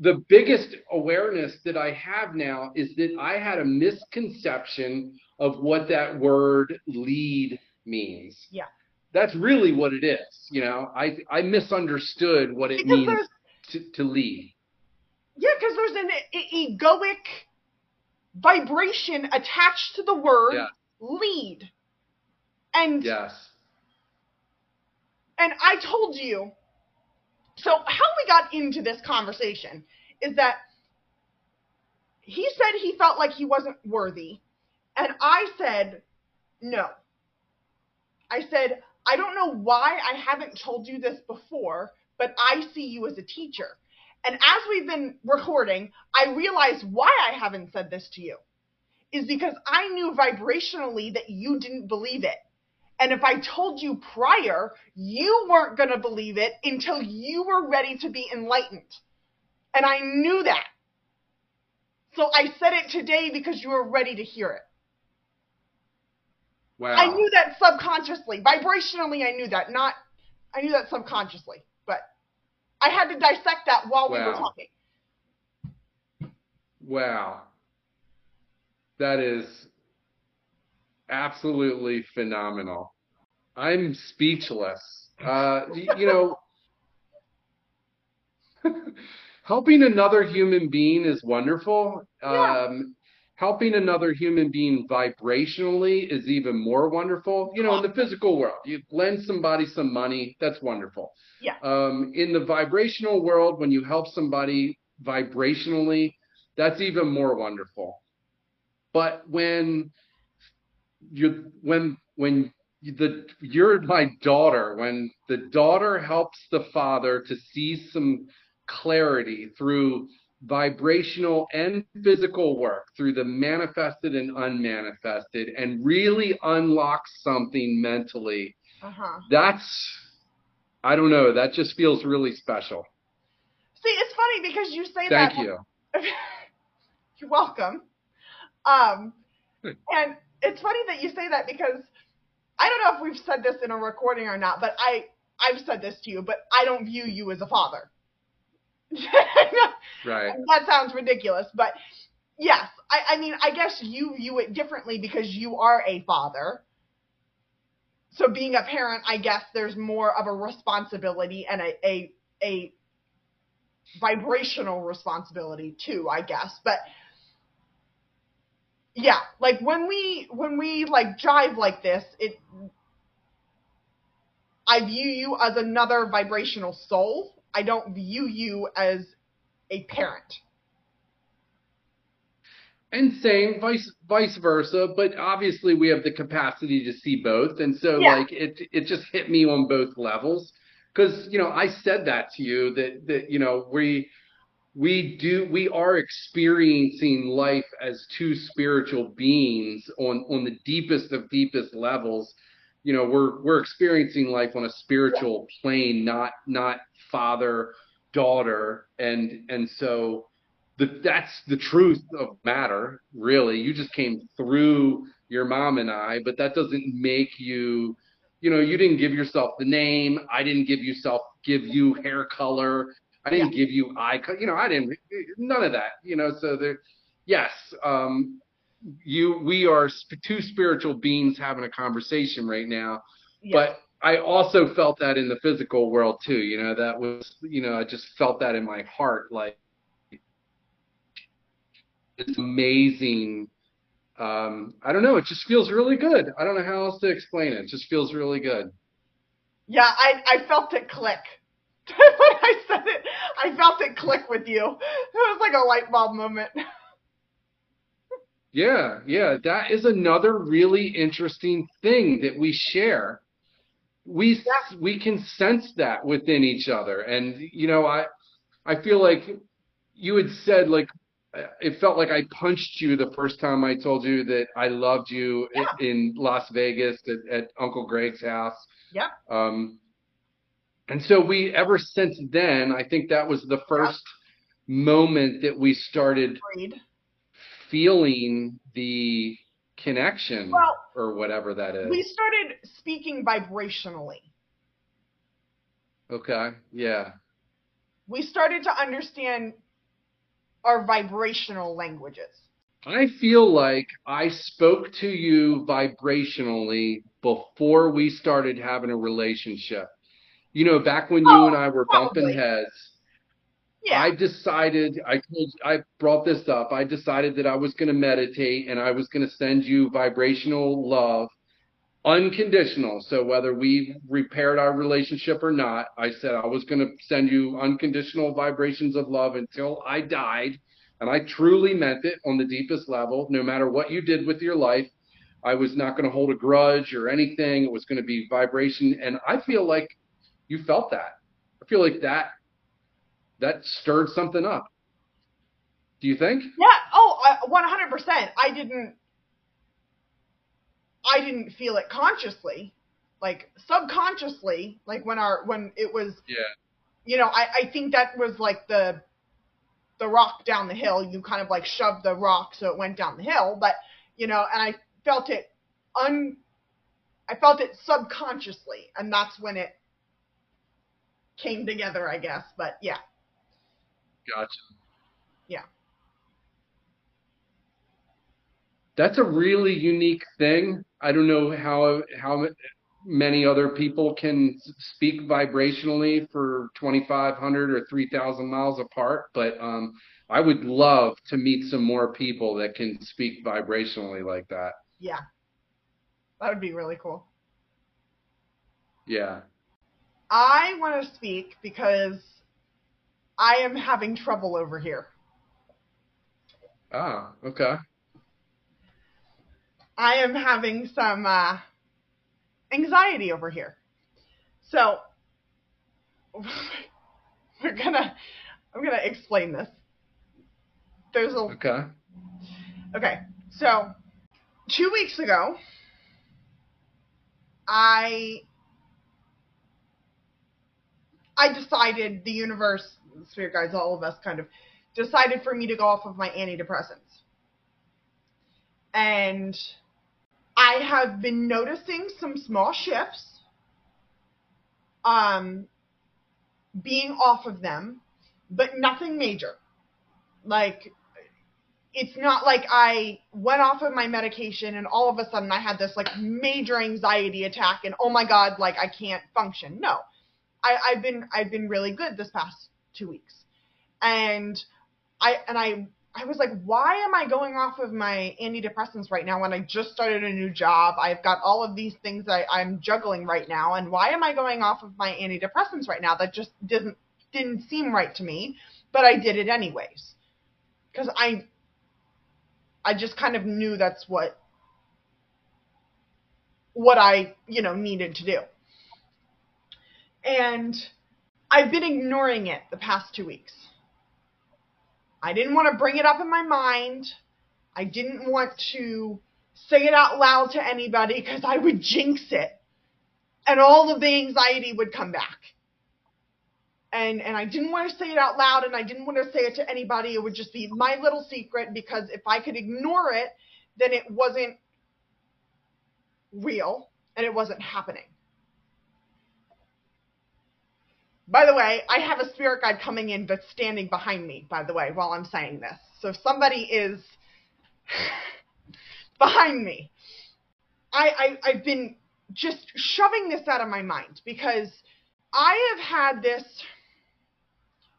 Speaker 1: the biggest awareness that I have now is that I had a misconception of what that word lead means.
Speaker 2: Yeah
Speaker 1: that's really what it is. You know, I I misunderstood what it because means to, to lead.
Speaker 2: Yeah, because there's an e- egoic vibration attached to the word yeah. lead. And
Speaker 1: yes.
Speaker 2: And I told you. So how we got into this conversation is that he said he felt like he wasn't worthy, and I said no. I said I don't know why I haven't told you this before, but I see you as a teacher. And as we've been recording, I realize why I haven't said this to you is because I knew vibrationally that you didn't believe it. And if I told you prior, you weren't going to believe it until you were ready to be enlightened. And I knew that. So I said it today because you were ready to hear it.
Speaker 1: Wow.
Speaker 2: I knew that subconsciously. Vibrationally, I knew that. Not, I knew that subconsciously. I had to dissect that while wow. we were talking.
Speaker 1: Wow. That is absolutely phenomenal. I'm speechless. Uh, you know, helping another human being is wonderful. Yeah. Um, helping another human being vibrationally is even more wonderful. You know, in the physical world, you lend somebody some money, that's wonderful.
Speaker 2: Yeah.
Speaker 1: Um, in the vibrational world, when you help somebody vibrationally, that's even more wonderful. But when you when when the you're my daughter when the daughter helps the father to see some clarity through vibrational and physical work through the manifested and unmanifested and really unlock something mentally
Speaker 2: Uh-huh.
Speaker 1: that's i don't know that just feels really special
Speaker 2: See, it's funny because you say
Speaker 1: thank
Speaker 2: that.
Speaker 1: Thank you
Speaker 2: You're welcome. Um,
Speaker 1: Good.
Speaker 2: and it's funny that you say that because I don't know if we've said this in a recording or not, but I I've said this to you, but I don't view you as a father.
Speaker 1: right
Speaker 2: that sounds ridiculous, but yes, I, I mean I guess you view it differently because you are a father. So being a parent, I guess there's more of a responsibility and a a, a vibrational responsibility too, I guess. But yeah, like when we when we like jive like this, it I view you as another vibrational soul. I don't view you as a parent.
Speaker 1: and same vice vice versa but obviously we have the capacity to see both and so
Speaker 2: Yeah.
Speaker 1: like it it just hit me on both levels because you know i said that to you that that you know we we do we are experiencing life as two spiritual beings on on the deepest of deepest levels you know we're we're experiencing life on a spiritual plane not not father daughter. And and so the, that's the truth of matter really. You just came through your mom and i but that doesn't make you you know you didn't give yourself the name. I didn't give yourself give you hair color. I didn't give you eye color you know i didn't none of that you know. So there yes um you we are two spiritual beings having a conversation right now
Speaker 2: Yeah.
Speaker 1: but I also felt that in the physical world too. You know, that was, you know, I just felt that in my heart. Like, it's amazing. Um, I don't know. It just feels really good. I don't know how else to explain it. It just feels really good.
Speaker 2: Yeah, I, I felt it click. when I said it, I felt it click with you. It was like a light bulb moment.
Speaker 1: Yeah, yeah, that is another really interesting thing that we share. We
Speaker 2: Yeah.
Speaker 1: we can sense that within each other, and you know, I I feel like you had said like uh, it felt like I punched you the first time I told you that I loved you
Speaker 2: Yeah.
Speaker 1: in Las Vegas at, at Uncle Greg's house.
Speaker 2: Yep.
Speaker 1: Um, and so we ever since then, I think that was the first moment that we started
Speaker 2: Agreed.
Speaker 1: Feeling the connection
Speaker 2: Well,
Speaker 1: or whatever that is.
Speaker 2: We started speaking vibrationally.
Speaker 1: Okay. Yeah.
Speaker 2: We started to understand our vibrational languages.
Speaker 1: I feel like I spoke to you vibrationally before we started having a relationship. You know, back when you
Speaker 2: Oh,
Speaker 1: and I were bumping heads,
Speaker 2: Yeah.
Speaker 1: I decided, I told, I brought this up. I decided that I was going to meditate and I was going to send you vibrational love, unconditional. So whether we repaired our relationship or not, I said I was going to send you unconditional vibrations of love until I died. And I truly meant it on the deepest level. No matter what you did with your life, I was not going to hold a grudge or anything. It was going to be vibration. And I feel like you felt that. I feel like that that stirred something up. Do you think?
Speaker 2: Yeah. Oh, one hundred percent. I didn't. I didn't feel it consciously, like subconsciously, like when our when it was.
Speaker 1: Yeah.
Speaker 2: You know, I I think that was like the. The rock down the hill. You kind of like shoved the rock so it went down the hill, but you know, and I felt it un. I felt it subconsciously, and that's when it came together, I guess. But yeah,
Speaker 1: Gotcha.
Speaker 2: Yeah.
Speaker 1: That's a really unique thing. I don't know how how many other people can speak vibrationally for 2,500 or 3,000 miles apart, but um, I would love to meet some more people that can speak vibrationally like that.
Speaker 2: yeah, that would be really cool.
Speaker 1: Yeah.
Speaker 2: I want to speak because I am having trouble over here.
Speaker 1: Ah, okay.
Speaker 2: I am having some uh, anxiety over here. So we're gonna I'm gonna explain this. There's a
Speaker 1: Okay.
Speaker 2: Okay, so two weeks ago, I I decided the universe, spirit guides, all of us kind of decided for me to go off of my antidepressants. And I have been noticing some small shifts um being off of them, but nothing major. Like it's not like I went off of my medication and all of a sudden I had this like major anxiety attack and oh my god, like I can't function. No. I, I've been I've been really good this past two weeks. And I and I I was like, why am I going off of my antidepressants right now when I just started a new job? I've got all of these things I, I'm juggling right now, and why am I going off of my antidepressants right now? That just didn't didn't seem right to me, but I did it anyways because I I just kind of knew that's what what I, you know, needed to do. And I've been ignoring it the past 2 weeks. I didn't want to bring it up in my mind. I didn't want to say it out loud to anybody because I would jinx it. And all of the anxiety would come back. And and I didn't want to say it out loud and I didn't want to say it to anybody. It would just be my little secret because if I could ignore it, then it wasn't real and it wasn't happening. By the way, I have a spirit guide coming in that's standing behind me, by the way, while I'm saying this. So if somebody is behind me. I, I I've been just shoving this out of my mind because I have had this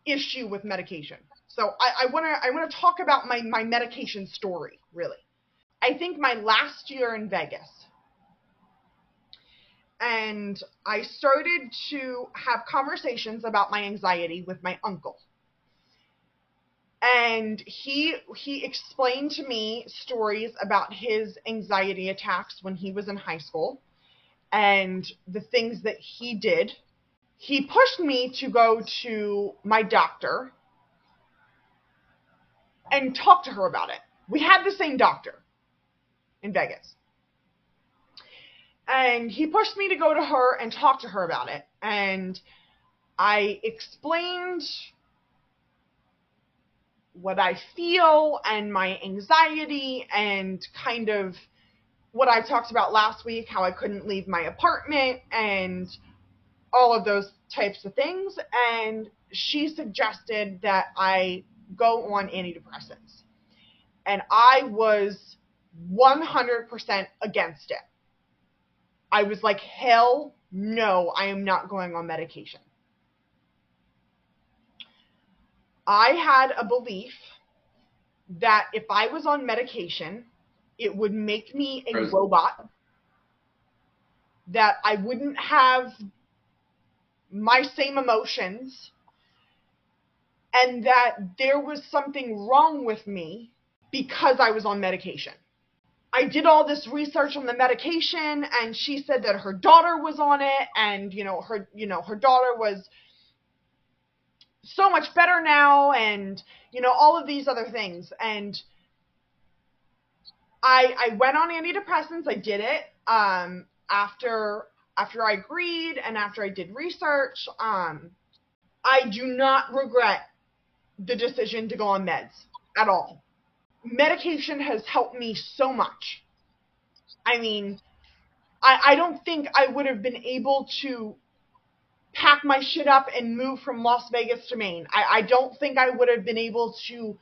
Speaker 2: issue with medication. So I, I wanna I wanna talk about my, my medication story, really. I think my last year in Vegas, and I started to have conversations about my anxiety with my uncle. And he he explained to me stories about his anxiety attacks when he was in high school and the things that he did. He pushed me to go to my doctor and talk to her about it. We had the same doctor in Vegas and he pushed me to go to her and talk to her about it. And I explained what I feel and my anxiety and kind of what I talked about last week, how I couldn't leave my apartment and all of those types of things. And she suggested that I go on antidepressants. And I was 100% against it. I was like, hell no, I am not going on medication. I had a belief that if I was on medication, it would make me a robot, that I wouldn't have my same emotions, and that there was something wrong with me because I was on medication. I did all this research on the medication and she said that her daughter was on it and you know her you know her daughter was so much better now and you know all of these other things. And I I went on antidepressants I did it um after after I agreed and after I did research um I do not regret the decision to go on meds at all medication has helped me so much. I mean, I, I don't think I would have been able to pack my shit up and move from Las Vegas to Maine. I, I don't think I would have been able to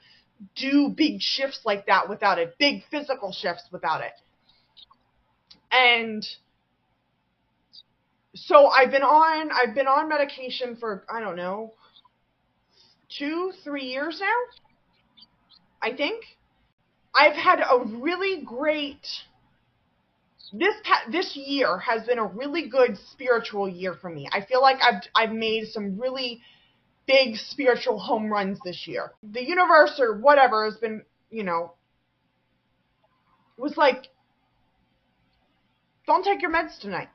Speaker 2: do big shifts like that without it, big physical shifts without it. And so I've been on I've been on medication for I don't know two, three years now. I think. I've had a really great this this year has been a really good spiritual year for me. I feel like I've I've made some really big spiritual home runs this year. The universe or whatever has been, you know, was like don't take your meds tonight.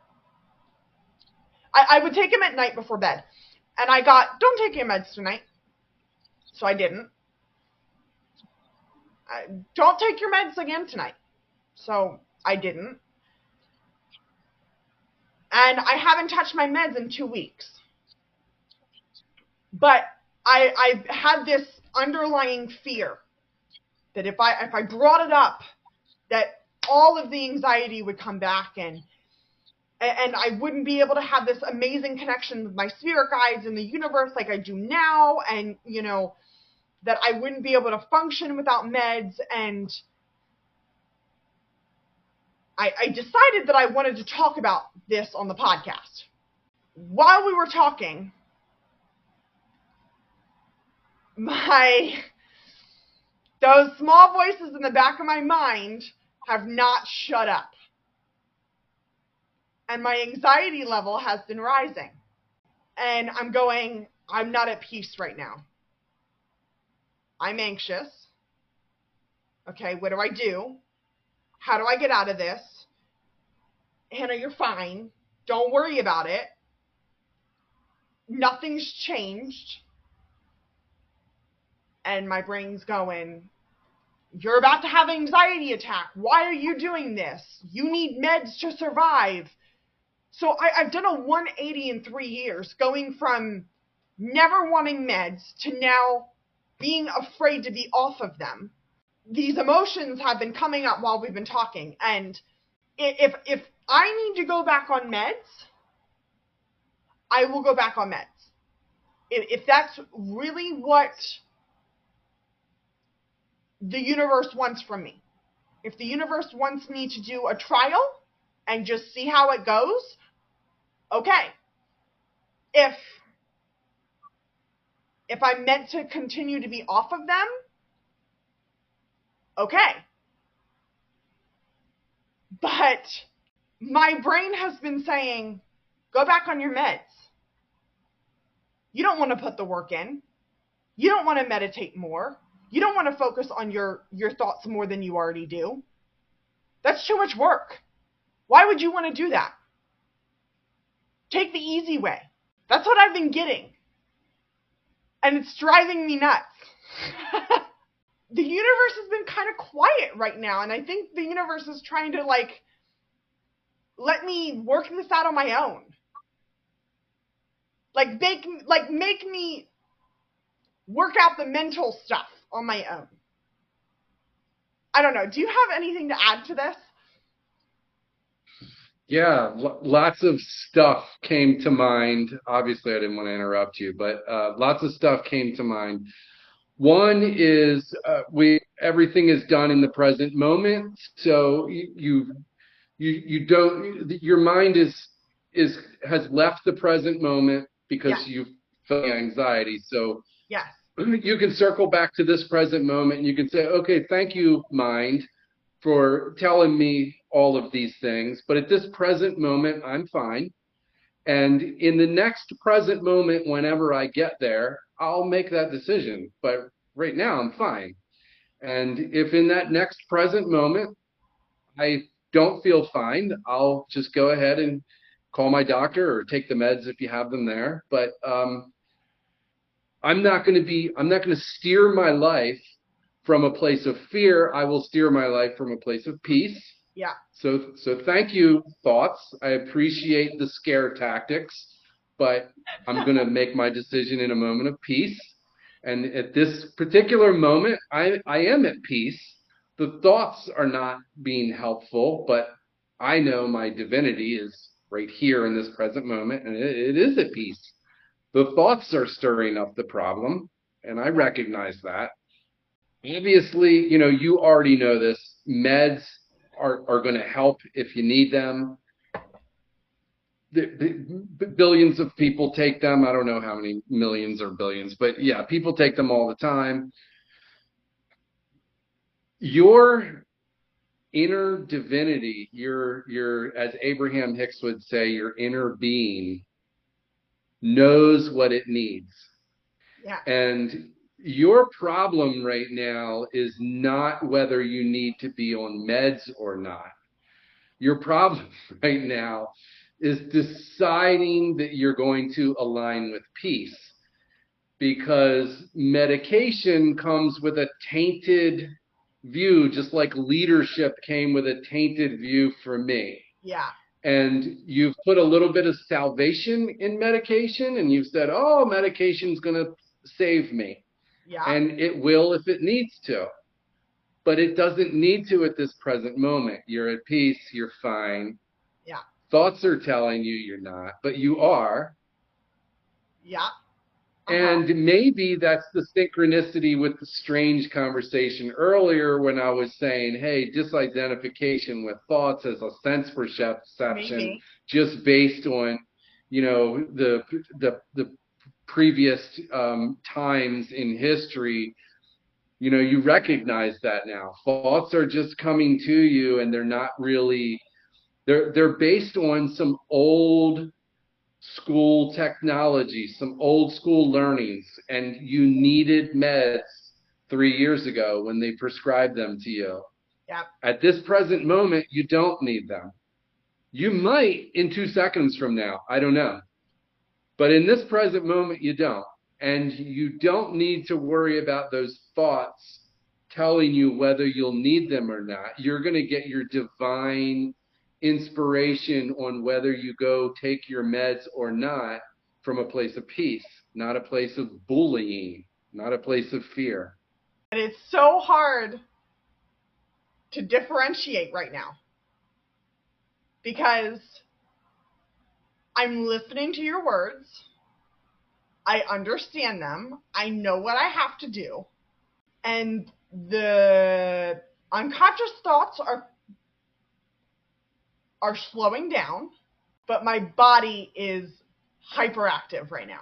Speaker 2: I, I would take them at night before bed. And I got, don't take your meds tonight. So I didn't. I, don't take your meds again tonight. So I didn't. And I haven't touched my meds in two weeks. But I, I had this underlying fear that if I if I brought it up, that all of the anxiety would come back and and I wouldn't be able to have this amazing connection with my spirit guides in the universe like I do now, and you know that I wouldn't be able to function without meds, and I, I decided that I wanted to talk about this on the podcast. While we were talking, my those small voices in the back of my mind have not shut up. And my anxiety level has been rising. And I'm going, I'm not at peace right now. I'm anxious. Okay, what do I do? How do I get out of this? Hannah, you're fine. Don't worry about it. Nothing's changed. And my brain's going, You're about to have an anxiety attack. Why are you doing this? You need meds to survive. So I, have done a 180 in three years, going from never wanting meds to now being afraid to be off of them. These emotions have been coming up while we've been talking, and if if I need to go back on meds, I will go back on meds. If, if that's really what the universe wants from me. If the universe wants me to do a trial and just see how it goes, okay. If if I'm meant to continue to be off of them, okay. But my brain has been saying, go back on your meds. You don't want to put the work in. You don't want to meditate more. You don't want to focus on your, your thoughts more than you already do. That's too much work. Why would you want to do that? Take the easy way. That's what I've been getting. And it's driving me nuts. the universe has been kind of quiet right now, and I think the universe is trying to like let me work this out on my own. Like make like make me work out the mental stuff on my own. I don't know. Do you have anything to add to this?
Speaker 1: Yeah, lots of stuff came to mind. Obviously, I didn't want to interrupt you, but uh, lots of stuff came to mind. One is uh, we everything is done in the present moment, so you you you, you don't your mind is is has left the present moment because yes. you feel anxiety. So
Speaker 2: yes
Speaker 1: you can circle back to this present moment and you can say, okay, thank you, mind, for telling me all of these things. But at this present moment, I'm fine. And in the next present moment, whenever I get there, I'll make that decision. But right now, I'm fine. And if in that next present moment, I don't feel fine, I'll just go ahead and call my doctor or take the meds if you have them there. But um, I'm not going to be, I'm not going to steer my life from a place of fear. I will steer my life from a place of peace.
Speaker 2: Yeah.
Speaker 1: So, so thank you, thoughts. I appreciate the scare tactics, but I'm going to make my decision in a moment of peace. And at this particular moment, I, I am at peace. The thoughts are not being helpful, but I know my divinity is right here in this present moment, and it, it is at peace. The thoughts are stirring up the problem, and I recognize that. Obviously, you know, you already know this. Meds are, are going to help if you need them. The, the, billions of people take them. I don't know how many millions or billions, but yeah, people take them all the time. Your inner divinity, your your as Abraham Hicks would say, your inner being knows what it needs.
Speaker 2: Yeah.
Speaker 1: And your problem right now is not whether you need to be on meds or not. Your problem right now is deciding that you're going to align with peace because medication comes with a tainted view, just like leadership came with a tainted view for me.
Speaker 2: Yeah.
Speaker 1: And you've put a little bit of salvation in medication, and you've said, oh, medication's going to save me.
Speaker 2: Yeah.
Speaker 1: And it will if it needs to. But it doesn't need to at this present moment. You're at peace, you're fine.
Speaker 2: Yeah.
Speaker 1: Thoughts are telling you you're not, but you are.
Speaker 2: yeah. Uh-huh.
Speaker 1: And maybe that's the synchronicity with the strange conversation earlier when I was saying, hey, disidentification with thoughts as a sense perception,
Speaker 2: Maybe.
Speaker 1: just based on, you know, the the the previous um, times in history. You know, you recognize that now. Thoughts are just coming to you, and they're not really. They're they're based on some old school technology, some old school learnings, and you needed meds three years ago when they prescribed them to you.
Speaker 2: Yep.
Speaker 1: At this present moment, you don't need them. You might in two seconds from now. I don't know. But in this present moment, you don't. And you don't need to worry about those thoughts telling you whether you'll need them or not. You're going to get your divine inspiration on whether you go take your meds or not from a place of peace, not a place of bullying, not a place of fear.
Speaker 2: And it's so hard to differentiate right now because I'm listening to your words. I understand them. I know what I have to do. And the unconscious thoughts are are slowing down, but my body is hyperactive right now.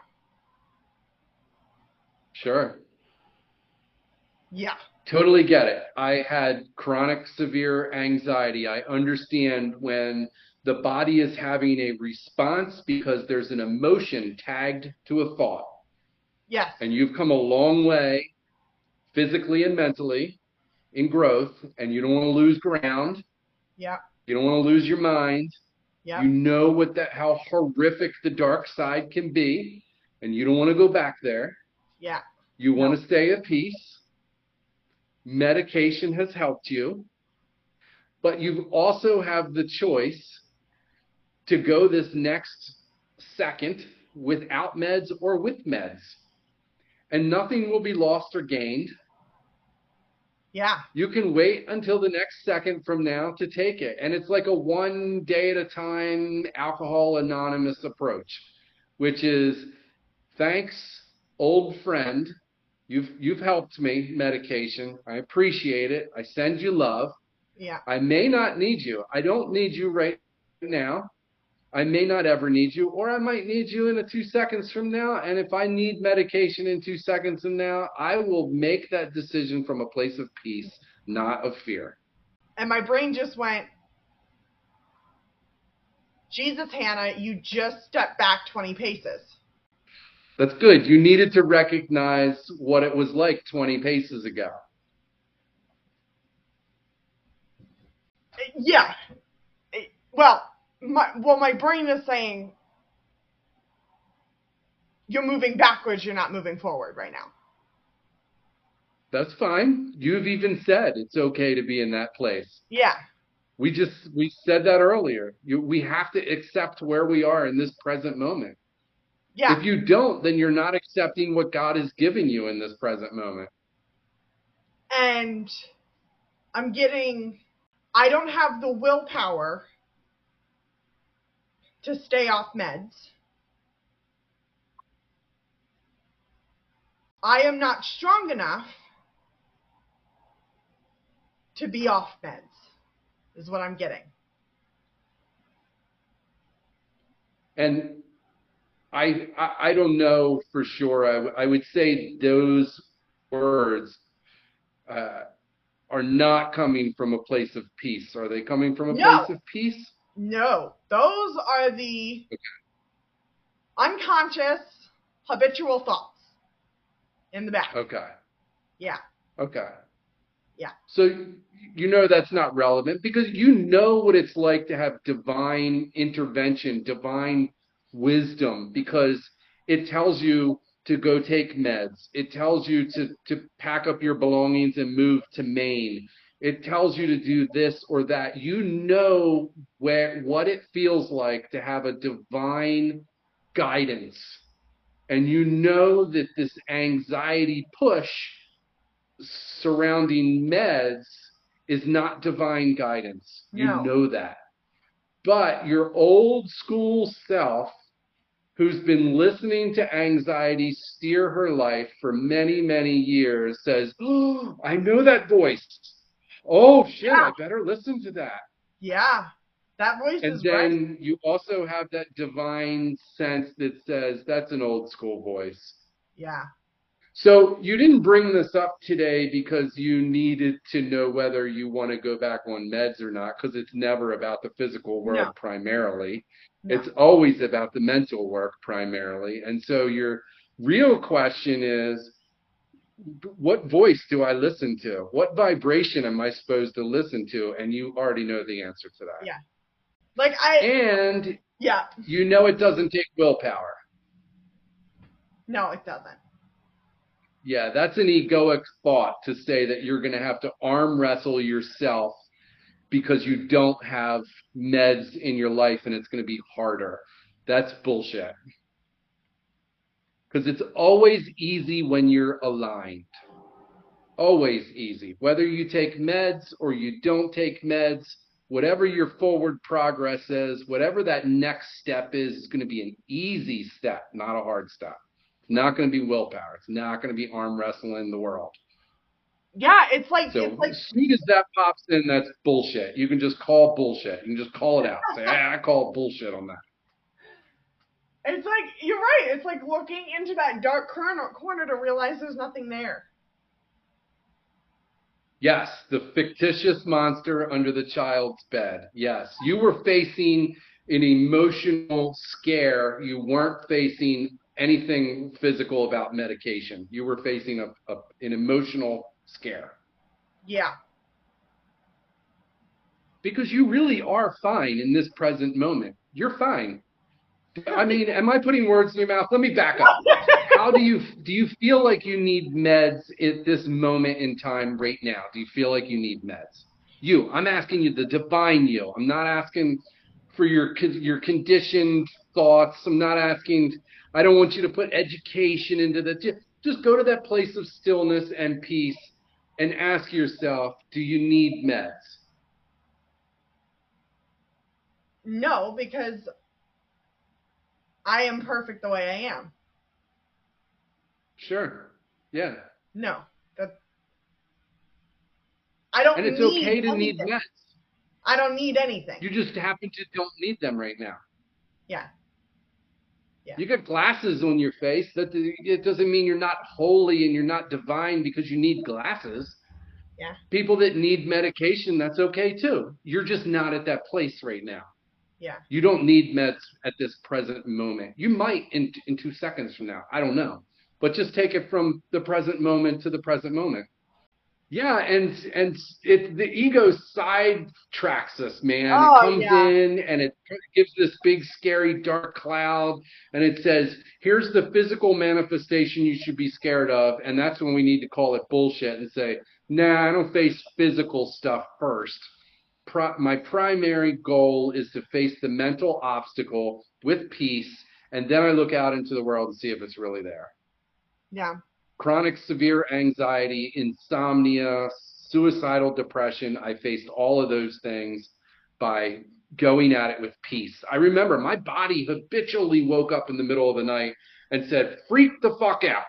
Speaker 1: Sure.
Speaker 2: Yeah.
Speaker 1: Totally get it. I had chronic severe anxiety. I understand when the body is having a response because there's an emotion tagged to a thought.
Speaker 2: Yes.
Speaker 1: And you've come a long way physically and mentally in growth, and you don't want to lose ground.
Speaker 2: Yeah.
Speaker 1: You don't want to lose your mind.
Speaker 2: Yeah.
Speaker 1: You know what that how horrific the dark side can be, and you don't want to go back there.
Speaker 2: Yeah.
Speaker 1: You want to stay at peace. Medication has helped you, but you also have the choice to go this next second without meds or with meds. And nothing will be lost or gained.
Speaker 2: Yeah.
Speaker 1: You can wait until the next second from now to take it. And it's like a one day at a time alcohol anonymous approach, which is thanks, old friend. You've you've helped me, medication. I appreciate it. I send you love.
Speaker 2: Yeah.
Speaker 1: I may not need you. I don't need you right now. I may not ever need you, or I might need you in a two seconds from now. And if I need medication in two seconds from now, I will make that decision from a place of peace, not of fear.
Speaker 2: And my brain just went, Jesus, Hannah, you just stepped back 20 paces.
Speaker 1: That's good. You needed to recognize what it was like 20 paces ago.
Speaker 2: Yeah. Well, my well, my brain is saying you're moving backwards. You're not moving forward right now.
Speaker 1: That's fine. You've even said it's okay to be in that place.
Speaker 2: Yeah.
Speaker 1: We just we said that earlier. You, we have to accept where we are in this present moment.
Speaker 2: Yeah.
Speaker 1: If you don't, then you're not accepting what God is giving you in this present moment.
Speaker 2: And I'm getting I don't have the willpower to stay off meds. I am not strong enough to be off meds, is what I'm getting.
Speaker 1: And I, I, don't know for sure. I, I would say those words uh, are not coming from a place of peace. Are they coming from a
Speaker 2: No.
Speaker 1: place of peace?
Speaker 2: No, those are the unconscious habitual thoughts in the back.
Speaker 1: Okay.
Speaker 2: Yeah.
Speaker 1: Okay.
Speaker 2: Yeah.
Speaker 1: So you know that's not relevant because you know what it's like to have divine intervention, divine wisdom, because it tells you to go take meds. It tells you to, to pack up your belongings and move to Maine. It tells you to do this or that. You know where what it feels like to have a divine guidance. And you know that this anxiety push surrounding meds is not divine guidance. You know that. But your old school self, who's been listening to anxiety steer her life for many, many years, says, Oh, I know that voice. Oh, shit, I better listen to that.
Speaker 2: Yeah. That voice
Speaker 1: And
Speaker 2: is right.
Speaker 1: then you also have that divine sense that says, That's an old school voice.
Speaker 2: Yeah.
Speaker 1: So you didn't bring this up today because you needed to know whether you want to go back on meds or not, because it's never about the physical world
Speaker 2: No.
Speaker 1: primarily.
Speaker 2: No.
Speaker 1: It's always about the mental work primarily. And so your real question is, what voice do I listen to? What vibration am I supposed to listen to? And you already know the answer to that.
Speaker 2: Yeah. Like I
Speaker 1: And
Speaker 2: yeah.
Speaker 1: you know it doesn't take willpower.
Speaker 2: No, it doesn't.
Speaker 1: Yeah, that's an egoic thought to say that you're going to have to arm wrestle yourself because you don't have meds in your life and it's going to be harder. That's bullshit. Because it's always easy when you're aligned. Always easy. Whether you take meds or you don't take meds, whatever your forward progress is, whatever that next step is, is going to be an easy step, not a hard step. It's not going to be willpower. It's not going to be arm wrestling the world.
Speaker 2: Yeah, it's like
Speaker 1: So
Speaker 2: it's like
Speaker 1: as soon as that pops in, that's bullshit. You can just call bullshit. You can just call it out. Say, ah, I call bullshit on that.
Speaker 2: It's like you're right. It's like looking into that dark corner corner to realize there's nothing there.
Speaker 1: Yes, the fictitious monster under the child's bed. Yes, you were facing an emotional scare. You weren't facing anything physical about medication. You were facing a, a an emotional scare
Speaker 2: Yeah.
Speaker 1: because you really are fine in this present moment. You're fine. I mean, am I putting words in your mouth? Let me back up. How do you do you feel like you need meds at this moment in time right now? Do you feel like you need meds? You, I'm asking you the divine you. I'm not asking for your your conditioned thoughts. I'm not asking I don't want you to put education into just, just go to that place of stillness and peace and ask yourself, do you need meds?
Speaker 2: No, because I am perfect the way I am.
Speaker 1: Sure. Yeah.
Speaker 2: No. That I don't
Speaker 1: And it's
Speaker 2: need
Speaker 1: okay to need
Speaker 2: anything.
Speaker 1: meds.
Speaker 2: I don't need anything.
Speaker 1: You just happen to don't need them right now.
Speaker 2: yeah. Yeah.
Speaker 1: You got glasses on your face. That it doesn't mean you're not holy and you're not divine because you need glasses.
Speaker 2: Yeah.
Speaker 1: People that need medication, that's okay too. You're just not at that place right now.
Speaker 2: Yeah.
Speaker 1: You don't need meds at this present moment. You might in in 2 seconds from now. I don't know. But just take it from the present moment to the present moment. Yeah, and and it the ego sidetracks us, man.
Speaker 2: Oh,
Speaker 1: it comes
Speaker 2: yeah.
Speaker 1: in and it gives this big scary dark cloud and it says, "Here's the physical manifestation you should be scared of." And that's when we need to call it bullshit and say, "Nah, I don't face physical stuff first. Pri- my primary goal is to face the mental obstacle with peace, and then I look out into the world and see if it's really there."
Speaker 2: Yeah.
Speaker 1: chronic severe anxiety, insomnia, suicidal depression. I faced all of those things by going at it with peace. I remember my body habitually woke up in the middle of the night and said, freak the fuck out.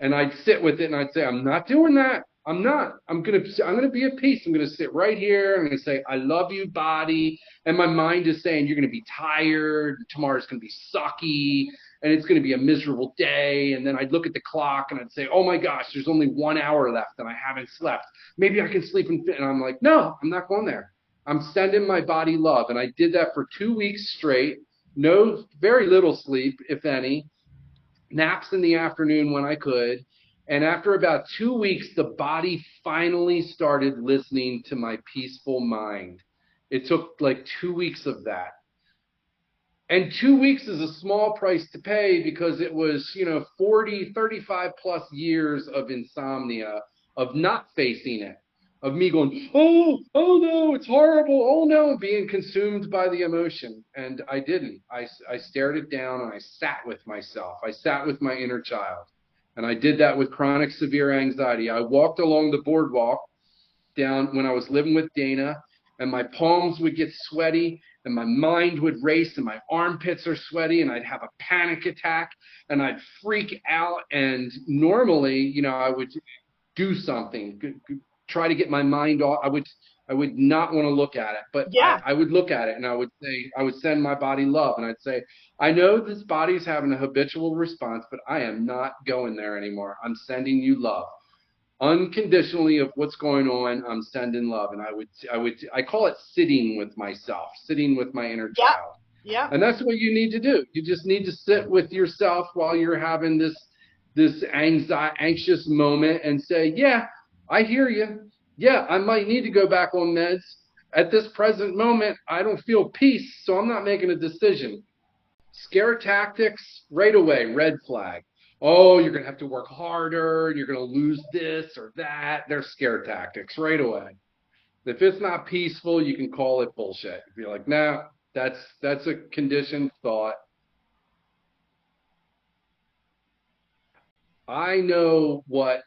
Speaker 1: And I'd sit with it and I'd say, I'm not doing that. I'm not. I'm gonna I'm gonna be at peace. I'm gonna sit right here. I'm gonna say, I love you, body. And my mind is saying, You're gonna be tired, tomorrow's gonna be sucky, and it's gonna be a miserable day. And then I'd look at the clock and I'd say, Oh my gosh, there's only one hour left and I haven't slept. Maybe I can sleep and fit. And I'm like, No, I'm not going there. I'm sending my body love. And I did that for two weeks straight. No very little sleep, if any. Naps in the afternoon when I could And after about two weeks, the body finally started listening to my peaceful mind. It took like two weeks of that. And two weeks is a small price to pay because it was, you know, 40, 35 plus years of insomnia, of not facing it, of me going, oh, oh no, it's horrible, oh no, being consumed by the emotion. And I didn't. I, I stared it down and I sat with myself. I sat with my inner child. And I did that with chronic severe anxiety. I walked along the boardwalk down when I was living with Dana, and my palms would get sweaty, and my mind would race, and my armpits are sweaty, and I'd have a panic attack, and I'd freak out. And normally, you know, I would do something, try to get my mind off. I would I would not want to look at it, but
Speaker 2: yeah.
Speaker 1: I, I, would look at it and I would say, I would send my body love and I'd say, I know this body is having a habitual response, but I am not going there anymore. I'm sending you love unconditionally of what's going on. I'm sending love. And I would, I would, I call it sitting with myself, sitting with my inner
Speaker 2: yeah.
Speaker 1: child.
Speaker 2: Yeah.
Speaker 1: And that's what you need to do. You just need to sit with yourself while you're having this, this anxiety, anxious moment and say, yeah, I hear you yeah, I might need to go back on meds. At this present moment, I don't feel peace, so I'm not making a decision. Scare tactics, right away, red flag. Oh, you're going to have to work harder, you're going to lose this or that. They're scare tactics right away. If it's not peaceful, you can call it bullshit. You're like, nah, that's that's a conditioned thought. I know what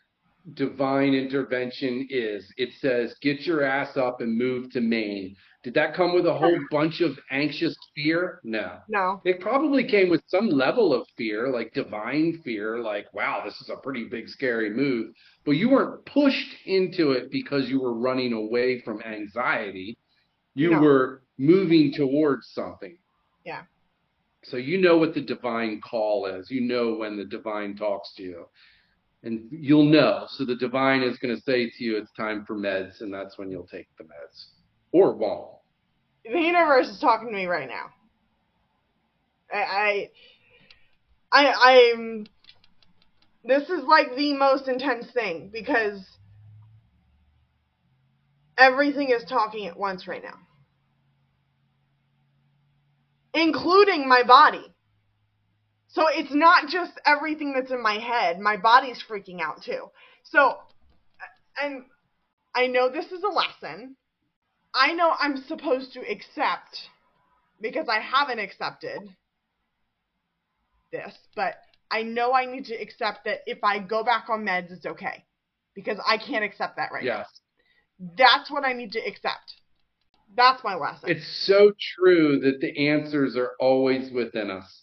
Speaker 1: divine intervention is. It says, get your ass up and move to Maine. Did that come with a whole bunch of anxious fear? No.
Speaker 2: No.
Speaker 1: It probably came with some level of fear, like divine fear, like, wow, this is a pretty big, scary move. But you weren't pushed into it because you were running away from anxiety. You
Speaker 2: no.
Speaker 1: were moving towards something.
Speaker 2: Yeah.
Speaker 1: So you know what the divine call is. You know when the divine talks to you and you'll know. So the divine is going to say to you, it's time for meds, and that's when you'll take the meds, or won't.
Speaker 2: The universe is talking to me right now. I, I, I, I'm. This is like the most intense thing because everything is talking at once right now, including my body. So it's not just everything that's in my head. My body's freaking out too. So, and I know this is a lesson. I know I'm supposed to accept because I haven't accepted this, but I know I need to accept that if I go back on meds, it's okay because I can't accept that right
Speaker 1: yes.
Speaker 2: now. That's what I need to accept. That's my lesson.
Speaker 1: It's so true that the answers are always within us.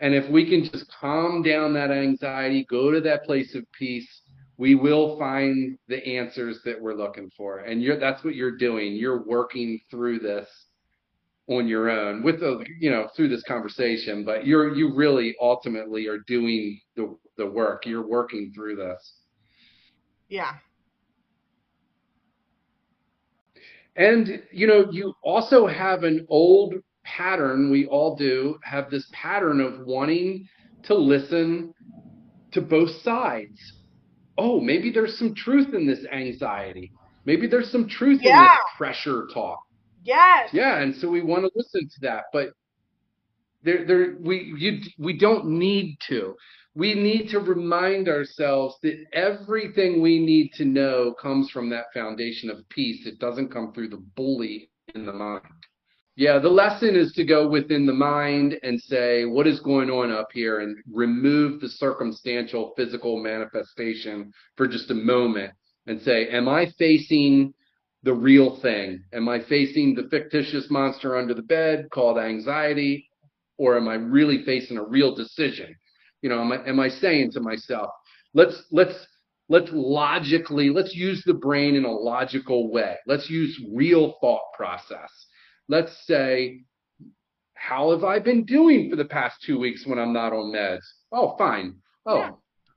Speaker 1: And if we can just calm down that anxiety, go to that place of peace, we will find the answers that we're looking for. And you're, that's what you're doing. You're working through this on your own with the, you know, through this conversation, but you're, you really ultimately are doing the, the work. You're working through this.
Speaker 2: Yeah.
Speaker 1: And, you know, you also have an old pattern, we all do, have this pattern of wanting to listen to both sides. Oh, maybe there's some truth in this anxiety. Maybe there's some truth
Speaker 2: yeah.
Speaker 1: in this pressure talk.
Speaker 2: Yes.
Speaker 1: Yeah, and so we want to listen to that, but there, there, we, you, we don't need to. We need to remind ourselves that everything we need to know comes from that foundation of peace. It doesn't come through the bully in the mind. Yeah, the lesson is to go within the mind and say, what is going on up here and remove the circumstantial physical manifestation for just a moment and say, am I facing the real thing? Am I facing the fictitious monster under the bed called anxiety? Or am I really facing a real decision? You know, am I, am I saying to myself, let's, let's, let's logically, let's use the brain in a logical way. Let's use real thought process let's say, how have I been doing for the past two weeks when I'm not on meds? Oh, fine. Oh, yeah.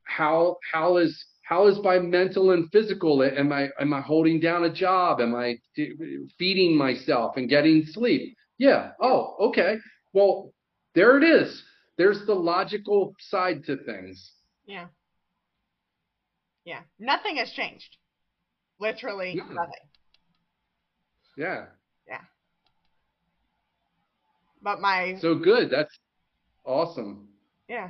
Speaker 1: how how is how is my mental and physical? Am I am I holding down a job? Am I feeding myself and getting sleep? Yeah. Oh, okay. Well, there it is. There's the logical side to things.
Speaker 2: Yeah. Yeah. Nothing has changed. Literally
Speaker 1: No.
Speaker 2: nothing.
Speaker 1: Yeah.
Speaker 2: But my
Speaker 1: So good. That's awesome.
Speaker 2: Yeah.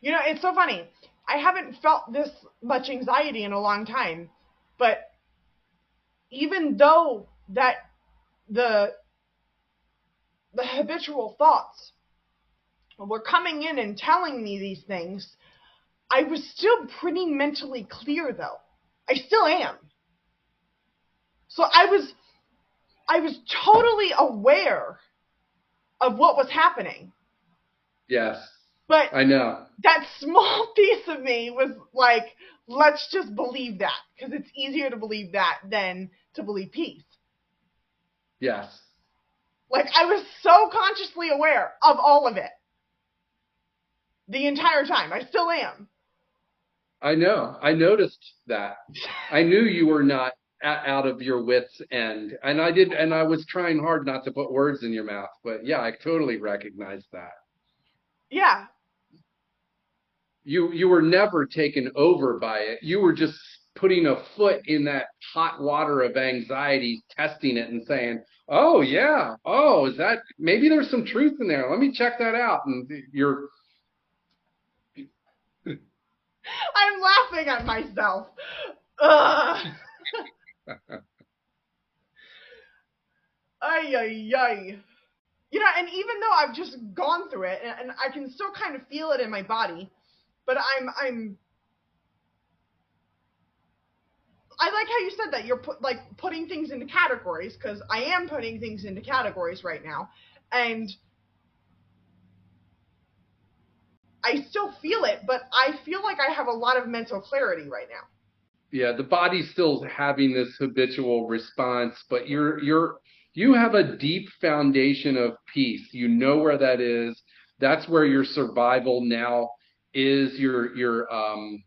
Speaker 2: You know, it's so funny. I haven't felt this much anxiety in a long time, but even though that the the habitual thoughts were coming in and telling me these things, I was still pretty mentally clear though. I still am. So I was I was totally aware of what was happening.
Speaker 1: Yes.
Speaker 2: But
Speaker 1: I know.
Speaker 2: that small piece of me was like, let's just believe that because it's easier to believe that than to believe peace.
Speaker 1: Yes.
Speaker 2: Like I was so consciously aware of all of it the entire time. I still am.
Speaker 1: I know. I noticed that. I knew you were not out of your wits end, and I did, and I was trying hard not to put words in your mouth. But yeah, I totally recognized that.
Speaker 2: Yeah.
Speaker 1: You you were never taken over by it. You were just putting a foot in that hot water of anxiety, testing it, and saying, "Oh yeah, oh is that maybe there's some truth in there? Let me check that out." And you're
Speaker 2: I'm laughing at myself. Ugh. Ay, ay, ay. You know, and even though I've just gone through it, and, and I can still kind of feel it in my body, but I'm, I'm. I like how you said that you're put like putting things into categories because I am putting things into categories right now, and I still feel it, but I feel like I have a lot of mental clarity right now.
Speaker 1: Yeah, the body's still having this habitual response, but you're you're you have a deep foundation of peace. You know where that is. That's where your survival now is. Your your um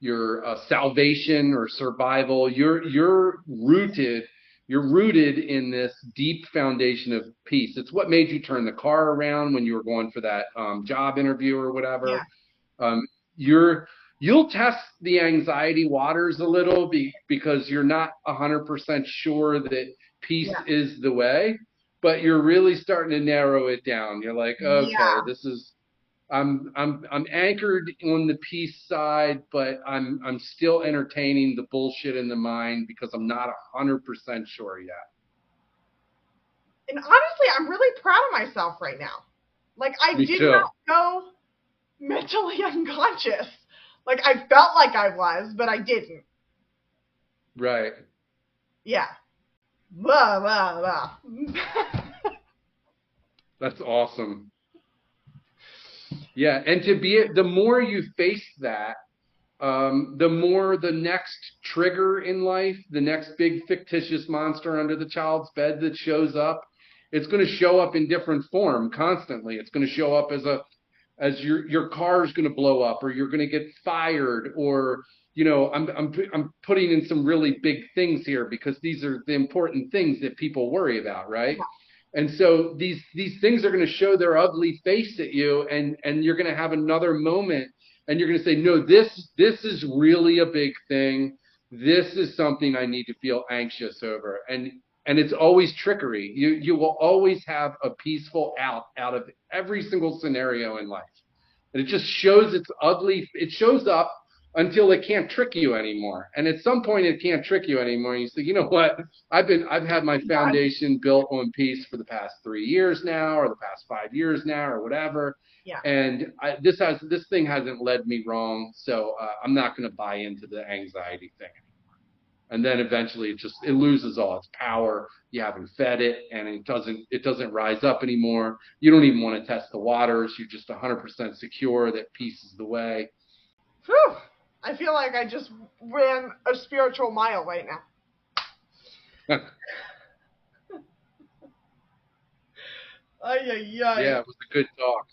Speaker 1: your uh, salvation or survival. You're you're rooted. You're rooted in this deep foundation of peace. It's what made you turn the car around when you were going for that um, job interview or whatever.
Speaker 2: Yeah.
Speaker 1: Um, you're you'll test the anxiety waters a little be, because you're not 100% sure that peace
Speaker 2: Yeah.
Speaker 1: is the way but you're really starting to narrow it down you're like okay
Speaker 2: Yeah.
Speaker 1: this is i'm i'm i'm anchored on the peace side but i'm i'm still entertaining the bullshit in the mind because i'm not 100% sure yet
Speaker 2: And honestly, I'm really proud of myself right now. Like I
Speaker 1: Me
Speaker 2: did
Speaker 1: too.
Speaker 2: not go mentally unconscious. Like I felt like I was, but I didn't.
Speaker 1: right
Speaker 2: Yeah. Blah blah blah.
Speaker 1: That's awesome. Yeah, and to be it, the more you face that, um, the more the next trigger in life, the next big fictitious monster under the child's bed that shows up, it's going to show up in different form constantly. It's going to show up as a as your your car is going to blow up, or you're going to get fired, or you know, I'm I'm I'm putting in some really big things here because these are the important things that people worry about, right? And so these these things are going to show their ugly face at you, and and you're going to have another moment, and you're going to say, no, this this is really a big thing. This is something I need to feel anxious over, and and it's always trickery. You you will always have a peaceful out out of every single scenario in life, and it just shows its ugly. It shows up until it can't trick you anymore, and at some point it can't trick you anymore. You say, you know what? I've been I've had my foundation built on peace for the past three years now, or the past five years now, or whatever.
Speaker 2: Yeah.
Speaker 1: And I, this has this thing hasn't led me wrong, so uh, I'm not going to buy into the anxiety thing anymore. And then eventually it just it loses all its power. You haven't fed it, and it doesn't it doesn't rise up anymore. You don't even want to test the waters. You're just 100% secure that peace is the way.
Speaker 2: Whew. I feel like I just ran a spiritual mile right now. Ay ay ay.
Speaker 1: Yeah, it was a good talk.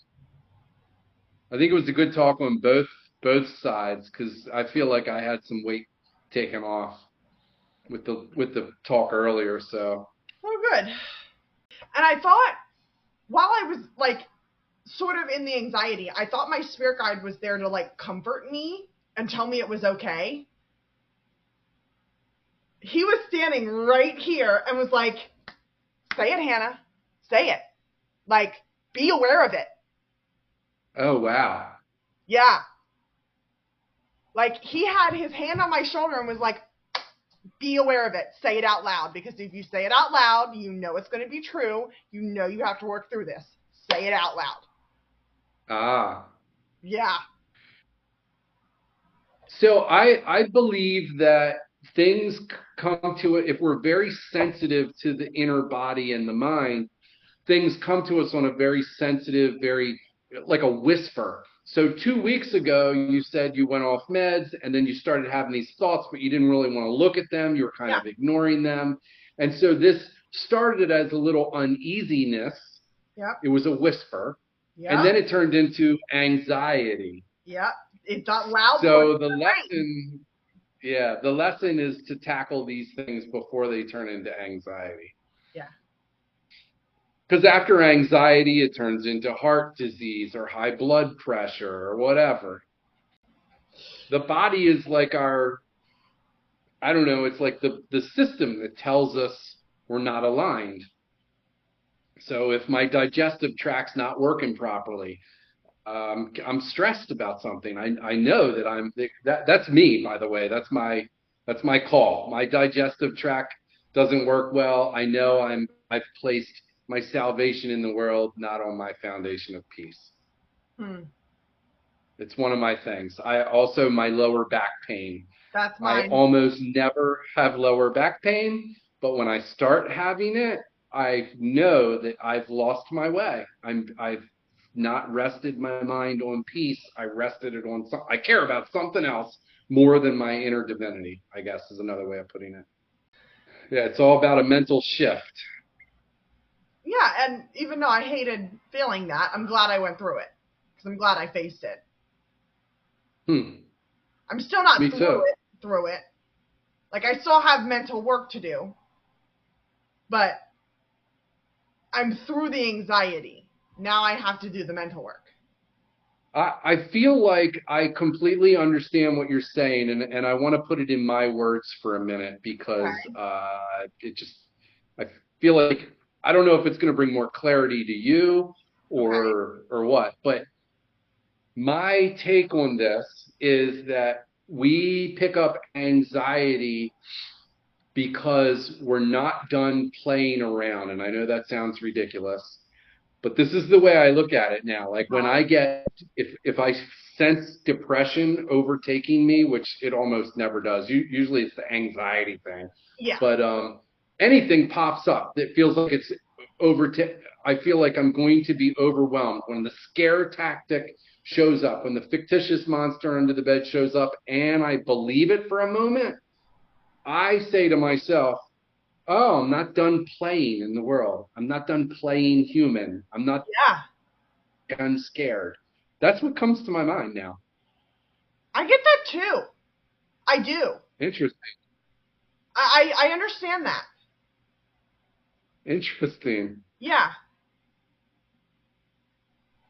Speaker 1: I think it was a good talk on both both sides because I feel like I had some weight taken off with the with the talk earlier. So
Speaker 2: Oh, good. And I thought, while I was like sort of in the anxiety, I thought my spirit guide was there to like comfort me and tell me it was okay. He was standing right here and was like, Say it, Hannah. Say it. Like, be aware of it.
Speaker 1: Oh, wow.
Speaker 2: Yeah. Like, he had his hand on my shoulder and was like, be aware of it. Say it out loud because if you say it out loud, you know it's going to be true. You know you have to work through this. Say it out loud.
Speaker 1: Ah.
Speaker 2: Yeah.
Speaker 1: So I I believe that things come to it if we're very sensitive to the inner body and the mind, things come to us on a very sensitive, very like a whisper. So two weeks ago, you said you went off meds and then you started having these thoughts, but you didn't really want to look at them. You were kind
Speaker 2: Yeah.
Speaker 1: of ignoring them. And so this started as a little uneasiness.
Speaker 2: Yep.
Speaker 1: It was a whisper.
Speaker 2: Yeah.
Speaker 1: And then it turned into anxiety.
Speaker 2: yeah. It got loud.
Speaker 1: So the lesson, yeah, the lesson is to tackle these things before they turn into anxiety. Because after anxiety, it turns into heart disease or high blood pressure or whatever. The body is like our, I don't know, it's like the, the system that tells us we're not aligned. So if my digestive tract's not working properly, um, I'm stressed about something. I, I know that I'm that that's me, by the way. That's my that's my call. My digestive tract doesn't work well. I know I'm I've placed my salvation in the world, not on my foundation of peace.
Speaker 2: Hmm.
Speaker 1: It's one of my things. I also my lower back pain.
Speaker 2: That's
Speaker 1: I almost never have lower back pain, but when I start having it, I know that I've lost my way. I'm I've not rested my mind on peace. I rested it on some I care about something else more than my inner divinity, I guess is another way of putting it. Yeah, it's all about a mental shift.
Speaker 2: Yeah, and even though I hated feeling that, I'm glad I went through it because I'm glad I faced it.
Speaker 1: Hmm.
Speaker 2: I'm still not
Speaker 1: Me
Speaker 2: through
Speaker 1: too.
Speaker 2: it. Through it. Like I still have mental work to do, but I'm through the anxiety. Now I have to do the mental work.
Speaker 1: I, I feel like I completely understand what you're saying, and, and I want to put it in my words for a minute because uh, it just I feel like I don't know if it's going to bring more clarity to you or or what, but my take on this is that we pick up anxiety because we're not done playing around, and I know that sounds ridiculous. But this is the way I look at it now. Like when I get if if I sense depression overtaking me, which it almost never does. Usually it's the anxiety thing.
Speaker 2: Yeah.
Speaker 1: But um, anything pops up that feels like it's over. I feel like I'm going to be overwhelmed when the scare tactic shows up, when the fictitious monster under the bed shows up, and I believe it for a moment. I say to myself, "Oh, I'm not done playing in the world. I'm not done playing human. I'm not
Speaker 2: yeah.
Speaker 1: done scared." That's what comes to my mind now.
Speaker 2: I get that too. I do.
Speaker 1: Interesting.
Speaker 2: I I understand that.
Speaker 1: Interesting.
Speaker 2: Yeah.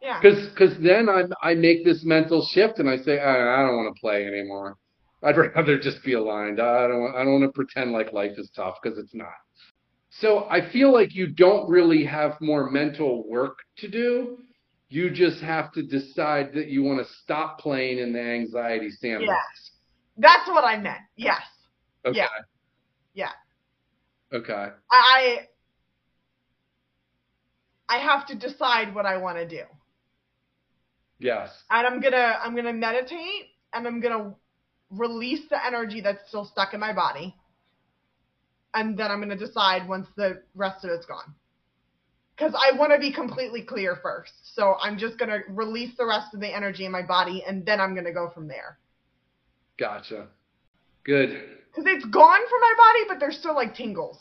Speaker 2: Yeah.
Speaker 1: Because then I I make this mental shift and I say I, I don't want to play anymore. I'd rather just be aligned. I don't want- I don't want to pretend like life is tough because it's not. So I feel like you don't really have more mental work to do. You just have to decide that you want to stop playing in the anxiety sandbox.
Speaker 2: Yes. That's what I meant. Yes.
Speaker 1: Okay.
Speaker 2: Yeah. Yeah.
Speaker 1: Okay.
Speaker 2: I I have to decide what I want to do.
Speaker 1: Yes.
Speaker 2: And I'm going to I'm going to meditate and I'm going to release the energy that's still stuck in my body. And then I'm going to decide once the rest of it's gone. Cuz I want to be completely clear first. So I'm just going to release the rest of the energy in my body and then I'm going to go from there.
Speaker 1: Gotcha. Good.
Speaker 2: Cuz it's gone from my body but there's still like tingles.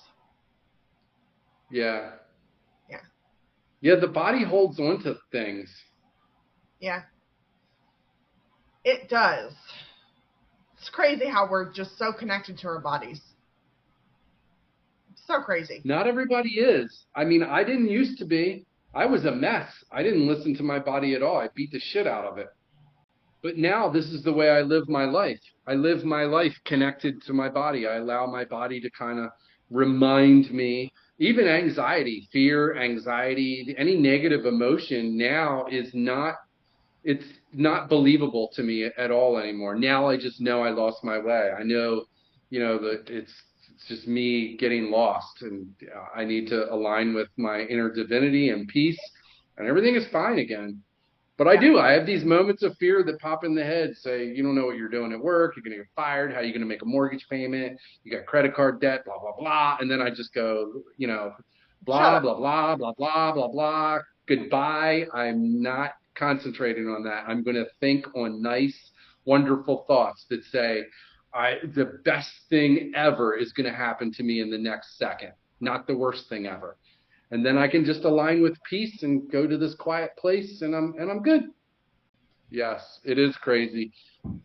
Speaker 1: Yeah.
Speaker 2: Yeah.
Speaker 1: Yeah, the body holds on to things.
Speaker 2: Yeah. It does. It's crazy how we're just so connected to our bodies. So crazy.
Speaker 1: Not everybody is. I mean, I didn't used to be. I was a mess. I didn't listen to my body at all. I beat the shit out of it. but now this is the way I live my life. I live my life connected to my body. I allow my body to kind of remind me, even anxiety, fear, anxiety, any negative emotion now is not, it's not believable to me at all anymore. Now I just know I lost my way. I know, you know, that it's, it's just me getting lost and I need to align with my inner divinity and peace and everything is fine again. But I do. I have these moments of fear that pop in the head. Say, you don't know what you're doing at work. You're going to get fired. How are you going to make a mortgage payment? You got credit card debt. Blah blah blah. And then I just go, you know, blah blah blah blah blah blah blah. Goodbye. I'm not concentrating on that. I'm going to think on nice, wonderful thoughts that say, I the best thing ever is going to happen to me in the next second. Not the worst thing ever and then I can just align with peace and go to this quiet place and I'm and I'm good. Yes, it is crazy.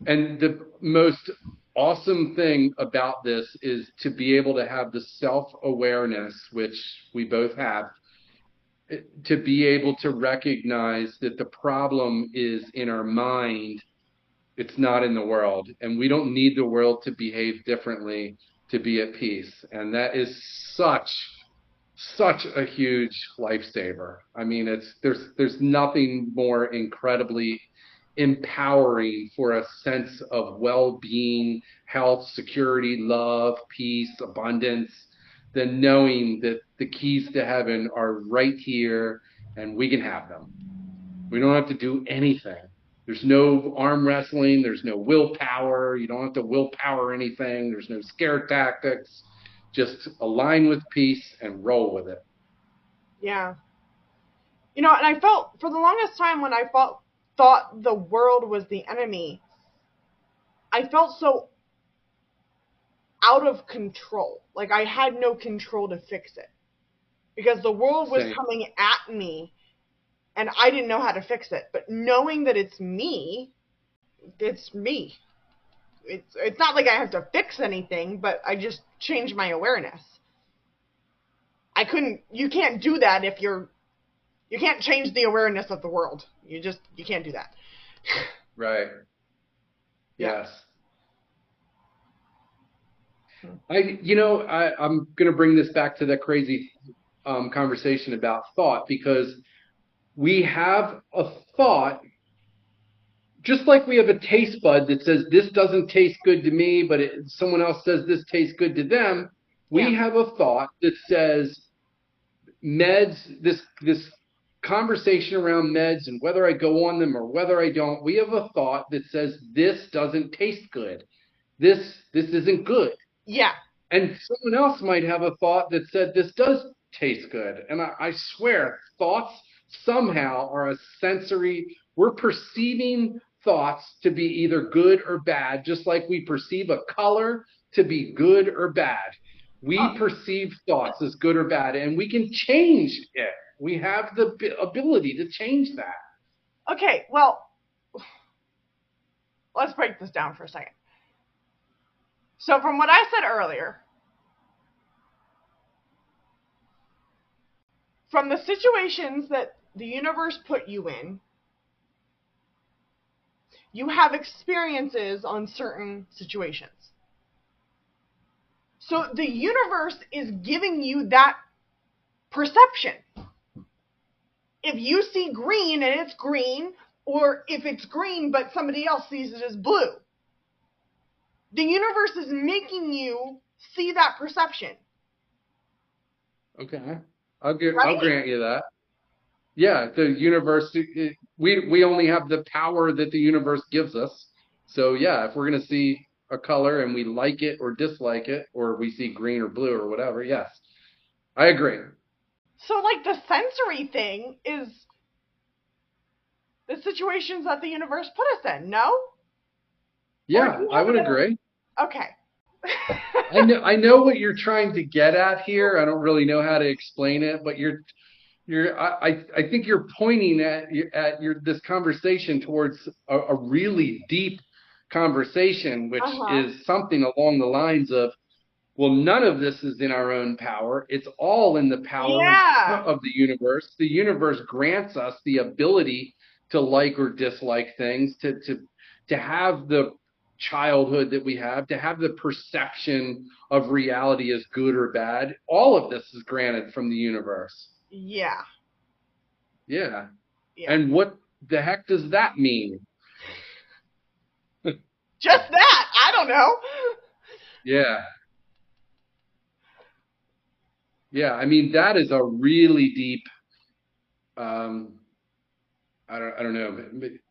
Speaker 1: And the most awesome thing about this is to be able to have the self-awareness which we both have to be able to recognize that the problem is in our mind it's not in the world and we don't need the world to behave differently to be at peace and that is such such a huge lifesaver. I mean, it's there's there's nothing more incredibly empowering for a sense of well-being, health, security, love, peace, abundance than knowing that the keys to heaven are right here and we can have them. We don't have to do anything. There's no arm wrestling, there's no willpower, you don't have to willpower anything, there's no scare tactics just align with peace and roll with it.
Speaker 2: Yeah. You know, and I felt for the longest time when I felt thought the world was the enemy, I felt so out of control. Like I had no control to fix it. Because the world was Same. coming at me and I didn't know how to fix it. But knowing that it's me, it's me it's it's not like I have to fix anything, but I just change my awareness. I couldn't you can't do that if you're you can't change the awareness of the world. You just you can't do that.
Speaker 1: right. Yes. I you know, I, I'm gonna bring this back to that crazy um, conversation about thought because we have a thought just like we have a taste bud that says this doesn't taste good to me, but it, someone else says this tastes good to them, we yeah. have a thought that says meds, this this conversation around meds and whether I go on them or whether I don't, we have a thought that says this doesn't taste good. This this isn't good.
Speaker 2: Yeah.
Speaker 1: And someone else might have a thought that said this does taste good. And I, I swear, thoughts somehow are a sensory. We're perceiving thoughts to be either good or bad, just like we perceive a color to be good or bad. We uh, perceive thoughts as good or bad, and we can change it. We have the ability to change that.
Speaker 2: Okay, well, let's break this down for a second. So, from what I said earlier, from the situations that the universe put you in, you have experiences on certain situations. So the universe is giving you that perception. If you see green and it's green, or if it's green but somebody else sees it as blue, the universe is making you see that perception.
Speaker 1: Okay. I'll, give, right? I'll grant you that. Yeah, the universe we we only have the power that the universe gives us. So yeah, if we're gonna see a color and we like it or dislike it, or we see green or blue or whatever, yes, I agree.
Speaker 2: So like the sensory thing is the situations that the universe put us in, no?
Speaker 1: Yeah, I would agree.
Speaker 2: Okay.
Speaker 1: I know I know what you're trying to get at here. I don't really know how to explain it, but you're you're I, I think you're pointing at at your this conversation towards a, a really deep conversation, which uh-huh. is something along the lines of, well, none of this is in our own power. It's all in the power yeah. of the universe. The universe grants us the ability to like or dislike things, to to to have the childhood that we have, to have the perception of reality as good or bad, all of this is granted from the universe.
Speaker 2: Yeah.
Speaker 1: Yeah.
Speaker 2: Yeah.
Speaker 1: And what the heck does that mean?
Speaker 2: Just that. I don't know.
Speaker 1: Yeah. Yeah, I mean that is a really deep um I don't I don't know. It,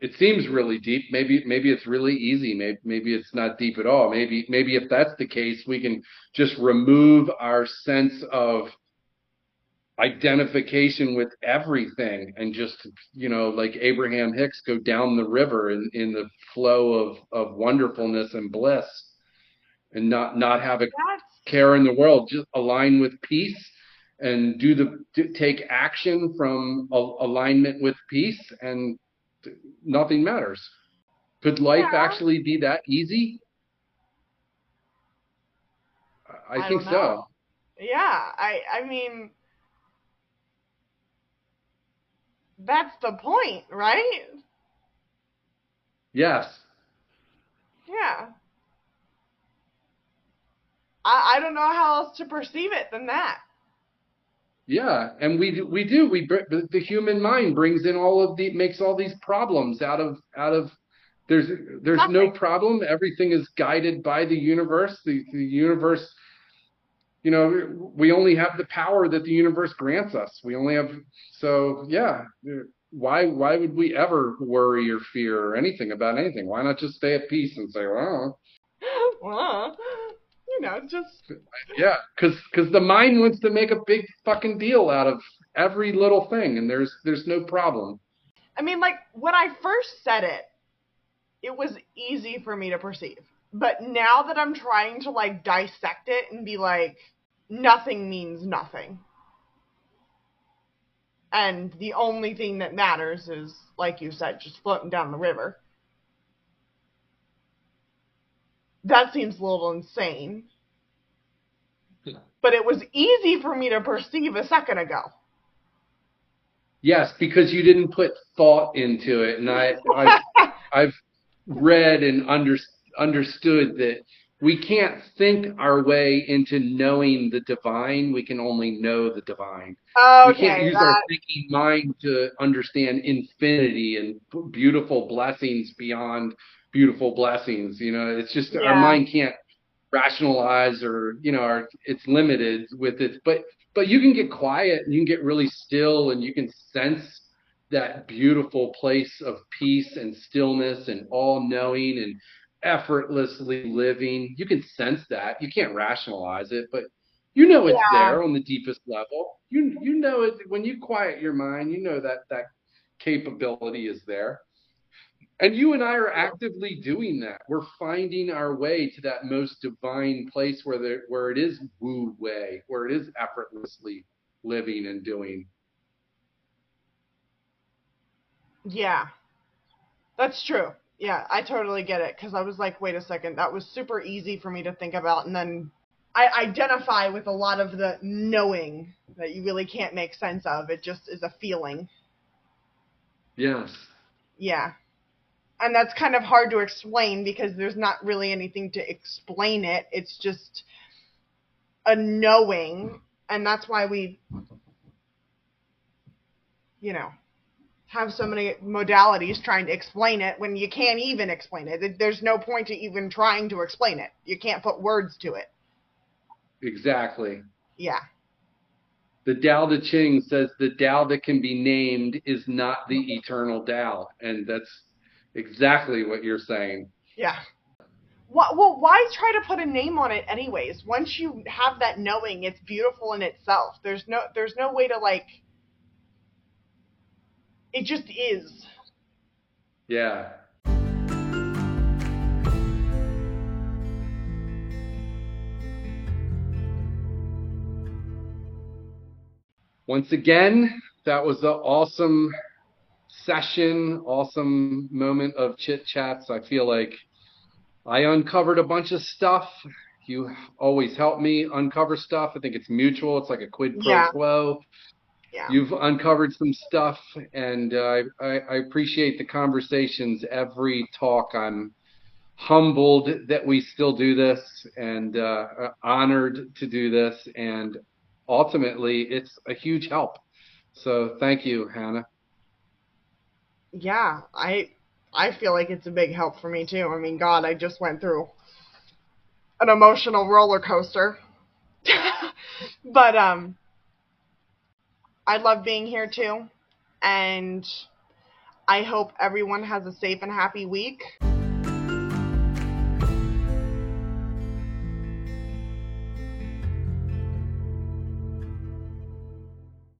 Speaker 1: it seems really deep. Maybe maybe it's really easy. Maybe maybe it's not deep at all. Maybe maybe if that's the case, we can just remove our sense of identification with everything and just you know like Abraham Hicks go down the river in in the flow of of wonderfulness and bliss and not not have a care in the world. Just align with peace and do the take action from a, alignment with peace and nothing matters. Could life
Speaker 2: Yeah.
Speaker 1: actually be that easy? I, I
Speaker 2: I
Speaker 1: think so.
Speaker 2: yeah. I I mean that's the point, right?
Speaker 1: yes
Speaker 2: Yeah. I I don't know how else to perceive it than that.
Speaker 1: Yeah, and we do, we do we the the human mind brings in all of the makes all these problems out of out of there's there's no problem. Everything is guided by the universe. The the universe, you know, we only have the power that the universe grants us. We only have so yeah. Why why would we ever worry or fear or anything about anything? Why not just stay at peace and say, well,
Speaker 2: well, you know, just
Speaker 1: Yeah, because because the mind wants to make a big fucking deal out of every little thing, and there's there's no problem.
Speaker 2: I mean, like when I first said it, it was easy for me to perceive. But now that I'm trying to like dissect it and be like, nothing means nothing. And the only thing that matters is, like you said, just floating down the river. That seems a little insane. Hmm. But it was easy for me to perceive a second ago.
Speaker 1: Yes, because you didn't put thought into it, and I I've, I've read and under, understood that we can't think our way into knowing the divine. We can only know the divine. Oh. We can't
Speaker 2: Okay,
Speaker 1: use our thinking mind to understand infinity and beautiful blessings beyond beautiful blessings. You know, it's just our mind can't rationalize or you know, our, it's limited with it. But but you can get quiet and you can get really still and you can sense that beautiful place of peace and stillness and all knowing and effortlessly living. You can sense that. You can't rationalize it, but you know it's
Speaker 2: Yeah.
Speaker 1: there on the deepest level. You you know it when you quiet your mind, you know that that capability is there. And you and I are actively doing that. We're finding our way to that most divine place where there where it is wu wei, where it is effortlessly living and doing.
Speaker 2: Yeah. That's true. Yeah, I totally get it because I was like, wait a second, that was super easy for me to think about, and then I identify with a lot of the knowing that you really can't make sense of. It just is a feeling.
Speaker 1: Yes.
Speaker 2: Yeah. And that's kind of hard to explain because there's not really anything to explain it. It's just a knowing, and that's why we, you know, have so many modalities trying to explain it when you can't even explain it. There's no point to even trying to explain it. You can't put words to it.
Speaker 1: Exactly.
Speaker 2: Yeah.
Speaker 1: The Tao Te Ching says the Tao that can be named is not the eternal Tao. And that's exactly what you're saying.
Speaker 2: Yeah. Well, why try to put a name on it anyways? Once you have that knowing, it's beautiful in itself. There's no there's no way to like it just is.
Speaker 1: Yeah. Once again, that was an awesome session, awesome moment of chit chats. I feel like I uncovered a bunch of stuff. You always help me uncover stuff. I think it's mutual. It's like a quid pro
Speaker 2: Yeah.
Speaker 1: quo.
Speaker 2: Yeah.
Speaker 1: You've uncovered some stuff, and uh, I, I appreciate the conversations. Every talk, I'm humbled that we still do this, and uh, honored to do this, and ultimately, it's a huge help. So, thank you, Hannah.
Speaker 2: Yeah, I I feel like it's a big help for me too. I mean, God, I just went through an emotional roller coaster. but um I love being here too. And I hope everyone has a safe and happy week.